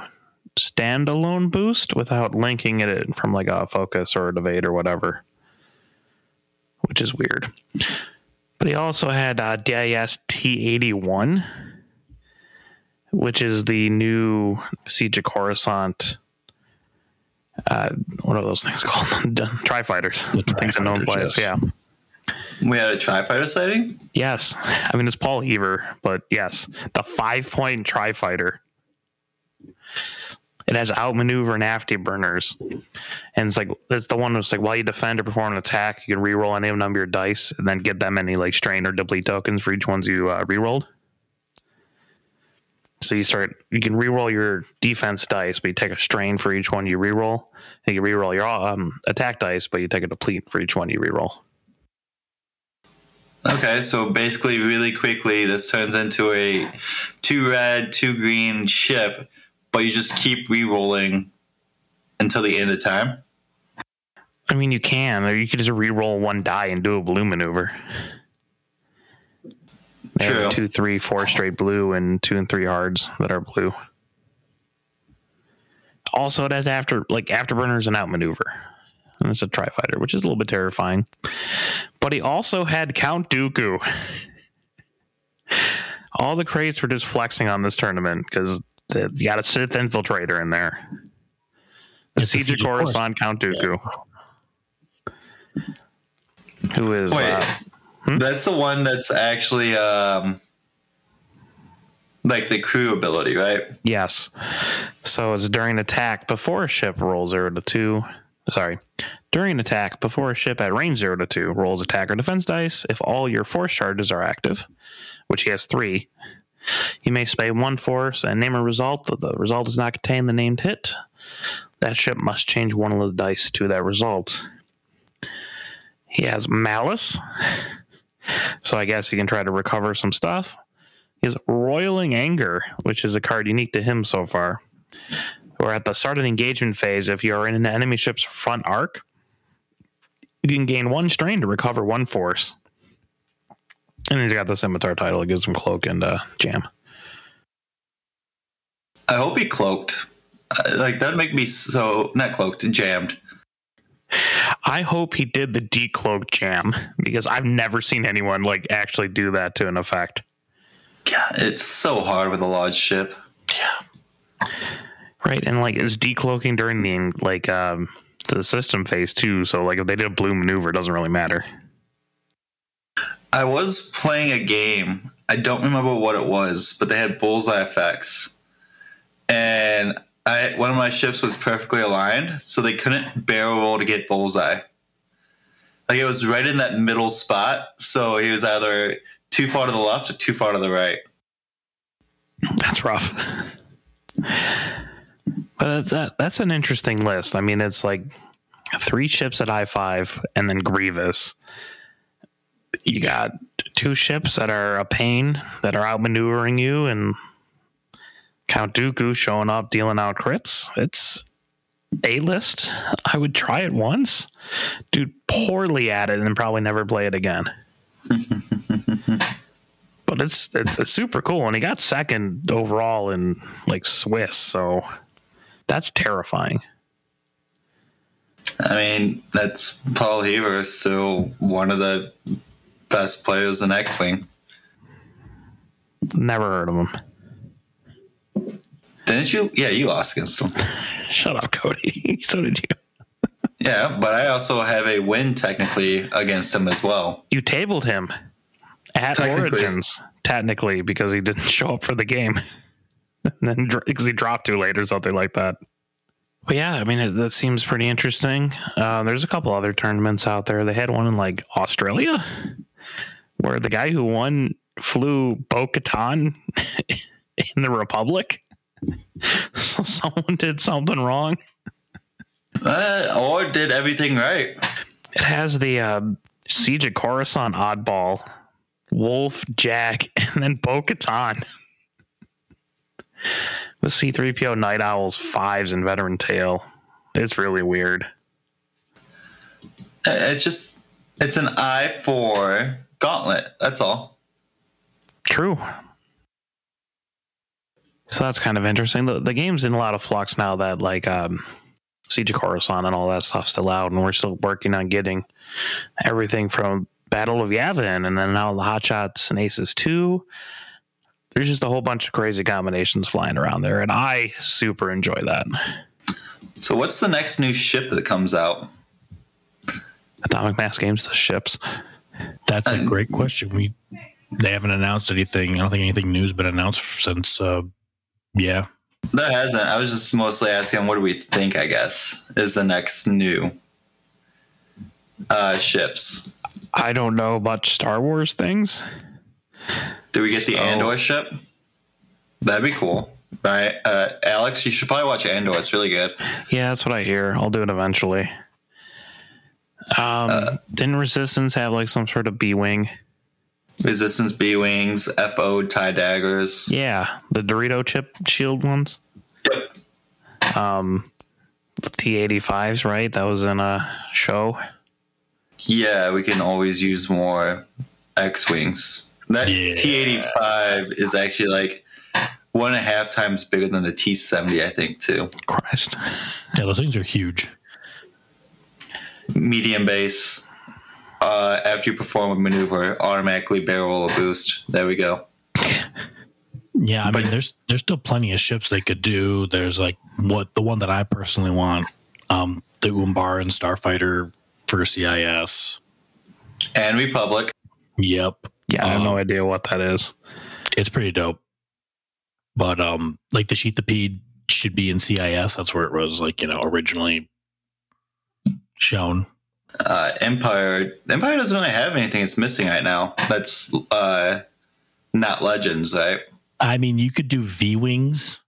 Speaker 2: standalone boost without linking it from like a focus or a debate or whatever, which is weird. But he also had uh, DIS T81, which is the new Siege of Coruscant. Uh, what are those things called? Tri fighters.
Speaker 3: The
Speaker 2: Things that no one
Speaker 3: Tri-Fighters, yes.
Speaker 2: Yeah.
Speaker 1: We had a tri-fighter sighting.
Speaker 2: Yes. I mean, it's Paul Heaver, but yes, the five point tri fighter. It has outmaneuver and afterburners. And it's like, it's the one that's like, while you defend or perform an attack, you can reroll any number of your dice and then get them any like strain or deplete tokens for each ones you uh, rerolled. So you start, you can reroll your defense dice, but you take a strain for each one you reroll. And you reroll your um, attack dice, but you take a deplete for each one you reroll.
Speaker 1: Okay, so basically, really quickly, this turns into a two red, two green ship, but you just keep re-rolling until the end of time.
Speaker 2: I mean, you can, or you could just re-roll one die and do a blue maneuver. They have two, three, four straight blue, and two and three hards that are blue. Also, it has after like afterburners and outmaneuver, and it's a tri fighter, which is a little bit terrifying. But he also had Count Dooku. All the crates were just flexing on this tournament because you got a Sith infiltrator in there. The
Speaker 3: It's the
Speaker 2: Siege of
Speaker 3: Siege of
Speaker 2: Coruscant Count Dooku. Who is
Speaker 1: Wait.
Speaker 2: uh,
Speaker 1: That's the one that's actually um, like the crew ability, right?
Speaker 2: yes. So it's during attack before a ship rolls zero to two. Sorry. During an attack before a ship at range zero to two rolls attack or defense dice. If all your force charges are active, which he has three, you may spend one force and name a result. The result does not contain the named hit. That ship must change one of the dice to that result. He has malice. So I guess he can try to recover some stuff. He has roiling anger, which is a card unique to him so far. Or at the start of the engagement phase, if you are in an enemy ship's front arc, you can gain one strain to recover one force. And he's got the scimitar title. It gives him cloak and uh, jam.
Speaker 1: I hope he cloaked. Like that'd make me so not cloaked, and jammed.
Speaker 2: I hope he did the decloak jam because I've never seen anyone like actually do that to an effect.
Speaker 1: God, it's so hard with a large ship. Yeah.
Speaker 2: Right, and like it's decloaking during the like um the system phase too. So like if they did a blue maneuver, it doesn't really matter.
Speaker 1: I was playing a game. I don't remember what it was, but they had bullseye effects, and I one of my ships was perfectly aligned, so they couldn't barrel roll to get bullseye. Like it was right in that middle spot, so he was either too far to the left or too far to the right.
Speaker 2: That's rough. but that's that, that's an interesting list. I mean, it's like three ships at I five, and then Grievous. You got two ships that are a pain that are outmaneuvering you, and Count Dooku showing up dealing out crits. It's A list, I would try it once. Dude, poorly at it and probably never play it again. but it's, it's it's super cool, and he got second overall in like Swiss, so that's terrifying.
Speaker 1: I mean, that's Paul Heaver, still one of the best players in X Wing.
Speaker 2: Never heard of him.
Speaker 1: Didn't you? Yeah, you lost against him.
Speaker 2: Shut up, Cody. so did you.
Speaker 1: Yeah, but I also have a win technically against him as well.
Speaker 2: You tabled him at
Speaker 1: Technically.
Speaker 2: Origins, technically, because he didn't show up for the game. and then because he dropped too late or something like that. But yeah, I mean, it, that seems pretty interesting. Uh, there's a couple other tournaments out there. They had one in like Australia where the guy who won flew Bo Katan in the Republic. So someone did something wrong.
Speaker 1: Uh, or did everything right.
Speaker 2: It has the uh, Siege of Coruscant oddball, Wolffe, Jag, and then Bo Katan. With C3PO, Night Owls, Fives, and Veteran Tail. It's really weird.
Speaker 1: Uh, It's just, it's an eye for Gauntlet. That's all.
Speaker 2: True. So that's kind of interesting. The, the game's in a lot of flux now that, like, um, Siege of Coruscant and all that stuff's still out, and we're still working on getting everything from Battle of Yavin and then now the Hot Shots and Aces 2. There's just a whole bunch of crazy combinations flying around there, and I super enjoy that.
Speaker 1: So, what's the next new ship that comes out?
Speaker 2: Atomic Mass Games, the ships.
Speaker 3: That's a
Speaker 1: And-
Speaker 3: great question. We they haven't announced anything. I don't think anything new's been announced since. Uh, yeah,
Speaker 1: There hasn't. I was just mostly asking, what do we think? I guess is the next new uh, ships.
Speaker 2: I don't know about Star Wars things.
Speaker 1: Do we get the Andor ship? That'd be cool, right? Uh, Alex, you should probably watch Andor. It's really good.
Speaker 2: Yeah, that's what I hear. I'll do it eventually. Um, didn't Resistance have like some sort of B wing?
Speaker 1: Resistance B wings, FO tie daggers.
Speaker 2: Yeah, the Dorito chip shield ones.
Speaker 1: Yep.
Speaker 2: Um, T eighty fives, right? That was in a show.
Speaker 1: Yeah, we can always use more X wings. That T eighty five is actually like one and a half times bigger than the T seventy, I think, too.
Speaker 2: Christ.
Speaker 3: yeah, those things are huge.
Speaker 1: Medium base. Uh, after you perform a maneuver, automatically barrel a boost. There we go.
Speaker 3: Yeah, I
Speaker 1: But-
Speaker 3: mean, there's there's still plenty of ships they could do. There's like what the one that I personally want, um, the Umbaran Starfighter for CIS.
Speaker 1: And Republic.
Speaker 3: Yep,
Speaker 2: Yeah, I have no
Speaker 3: Um,
Speaker 2: idea what that is.
Speaker 3: it's pretty dope. But um, like the Sheathipede should be in CIS. That's where it was like you know originally shown.
Speaker 1: Uh, Empire. Empire doesn't really have anything it's missing right now. That's uh, not Legends, right?
Speaker 3: I mean, you could do V wings.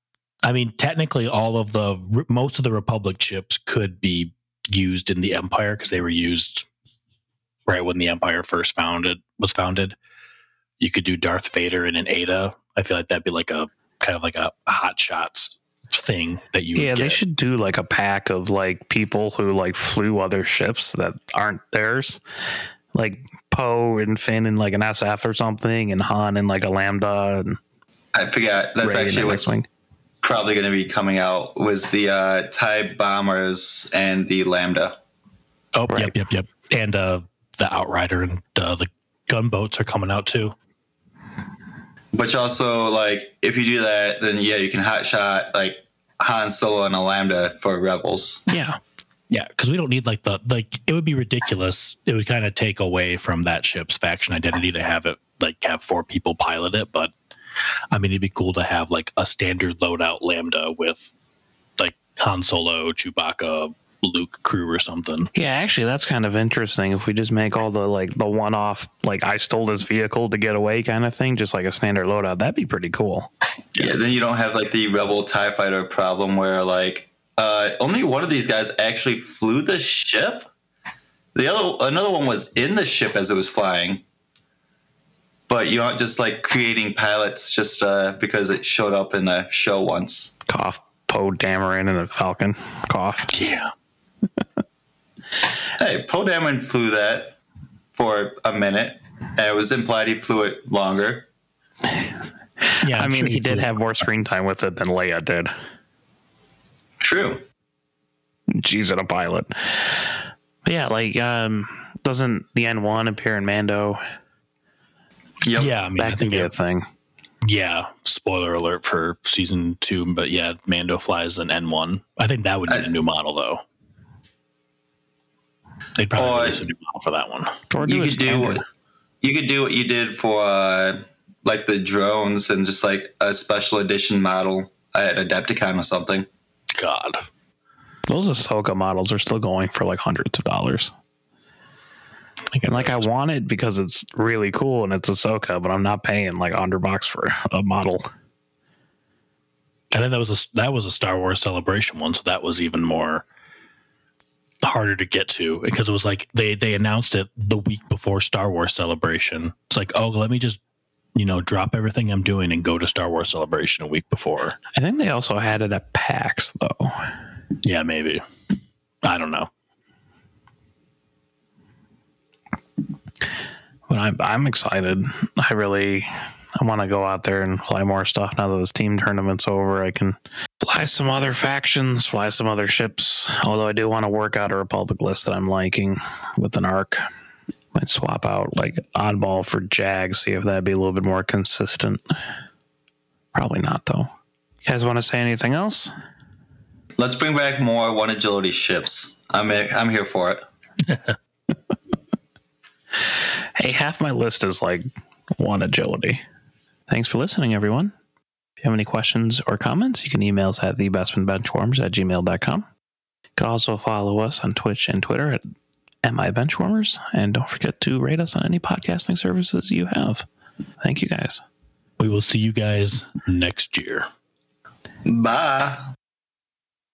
Speaker 3: I mean, technically, all of the most of the Republic chips could be used in the Empire because they were used right when the Empire first founded was founded. You could do Darth Vader in an Ada. I feel like that'd be like a kind of like a hot shots thing that you. would
Speaker 2: Yeah, they should do like a pack of like people who like flew other ships that aren't theirs, like Poe and Finn in like an SF or something, and Han in like a Lambda and
Speaker 1: I forgot. That's
Speaker 2: Ray
Speaker 1: actually what's
Speaker 2: X-wing.
Speaker 1: probably going to be coming out was the uh, TIE bombers and the Lambda.
Speaker 3: Oh,
Speaker 2: Right.
Speaker 3: yep, yep, yep. And uh, the Outrider and uh, the gunboats are coming out too.
Speaker 1: Which also, like, if you do that, then yeah, you can hot shot like Han Solo and a Lambda for Rebels.
Speaker 2: Yeah,
Speaker 3: Yeah, because we don't need like the like it would be ridiculous. It would kind of take away from that ship's faction identity to have it like have four people pilot it. But I mean, it'd be cool to have like a standard loadout Lambda with like Han Solo, Chewbacca, Luke crew or something.
Speaker 2: yeah. Actually, that's kind of interesting. If we just make all the like the one-off, like I stole this vehicle to get away kind of thing, just like a standard loadout, that'd be pretty cool.
Speaker 1: Yeah, then you don't have like the Rebel TIE fighter problem where like uh, only one of these guys actually flew the ship. The other another one was in the ship as it was flying. But you aren't just like creating pilots just uh, because it showed up in a show once.
Speaker 2: Cough, Poe Dameron and a Falcon cough.
Speaker 3: Yeah.
Speaker 1: Hey, Poe Dameron flew that for a minute. And it was implied he flew it longer.
Speaker 3: Yeah.
Speaker 2: I
Speaker 3: I'm
Speaker 2: mean,
Speaker 3: sure
Speaker 2: he did have more screen time with it than Leia did.
Speaker 1: True.
Speaker 2: She's a pilot. But yeah, like, um, doesn't the N1 appear in Mando?
Speaker 1: Yep.
Speaker 3: Yeah, I mean, I
Speaker 2: That could
Speaker 3: think
Speaker 2: be a
Speaker 3: it,
Speaker 2: thing.
Speaker 3: yeah. Spoiler alert for season two, but yeah, Mando flies an N1. I think that would need
Speaker 1: I-
Speaker 3: a new model though. They'd probably
Speaker 1: Or-
Speaker 3: release a new model for that one.
Speaker 2: Or
Speaker 1: you
Speaker 2: a
Speaker 1: could do
Speaker 2: standard.
Speaker 1: you could do what you did for uh, like the drones and just like a special edition model at Adepticon or something.
Speaker 3: God.
Speaker 2: Those Ahsoka models are still going for like hundreds of dollars. And like I want it because it's really cool and it's Ahsoka, but I'm not paying like a hundred bucks for a model.
Speaker 3: I think that was a that was a Star Wars celebration one, so that was even more harder to get to because it was like they they announced it the week before Star Wars celebration. It's like, oh, let me just you know drop everything I'm doing and go to Star Wars celebration a week before.
Speaker 2: I think they also had it at PAX though.
Speaker 3: Yeah, maybe. I don't know.
Speaker 2: But I'm I'm excited. I really I want to go out there and fly more stuff now that this team tournament's over. I can fly some other factions, fly some other ships. Although I do want to work out a Republic list that I'm liking with an arc. Might swap out like oddball for Jag, see if that'd be a little bit more consistent. Probably not though. You guys want to say anything else?
Speaker 1: Let's bring back more one agility ships. I'm I'm here for it.
Speaker 2: Hey, half my list is like one agility. Thanks for listening, everyone. If you have any questions or comments, you can email us at thebestmanbenchwarmers at gmail.com. You can also follow us on Twitch and Twitter at MIBenchwarmers. And don't forget to rate us on any podcasting services you have. Thank you guys.
Speaker 3: We will see you guys next year.
Speaker 1: Bye.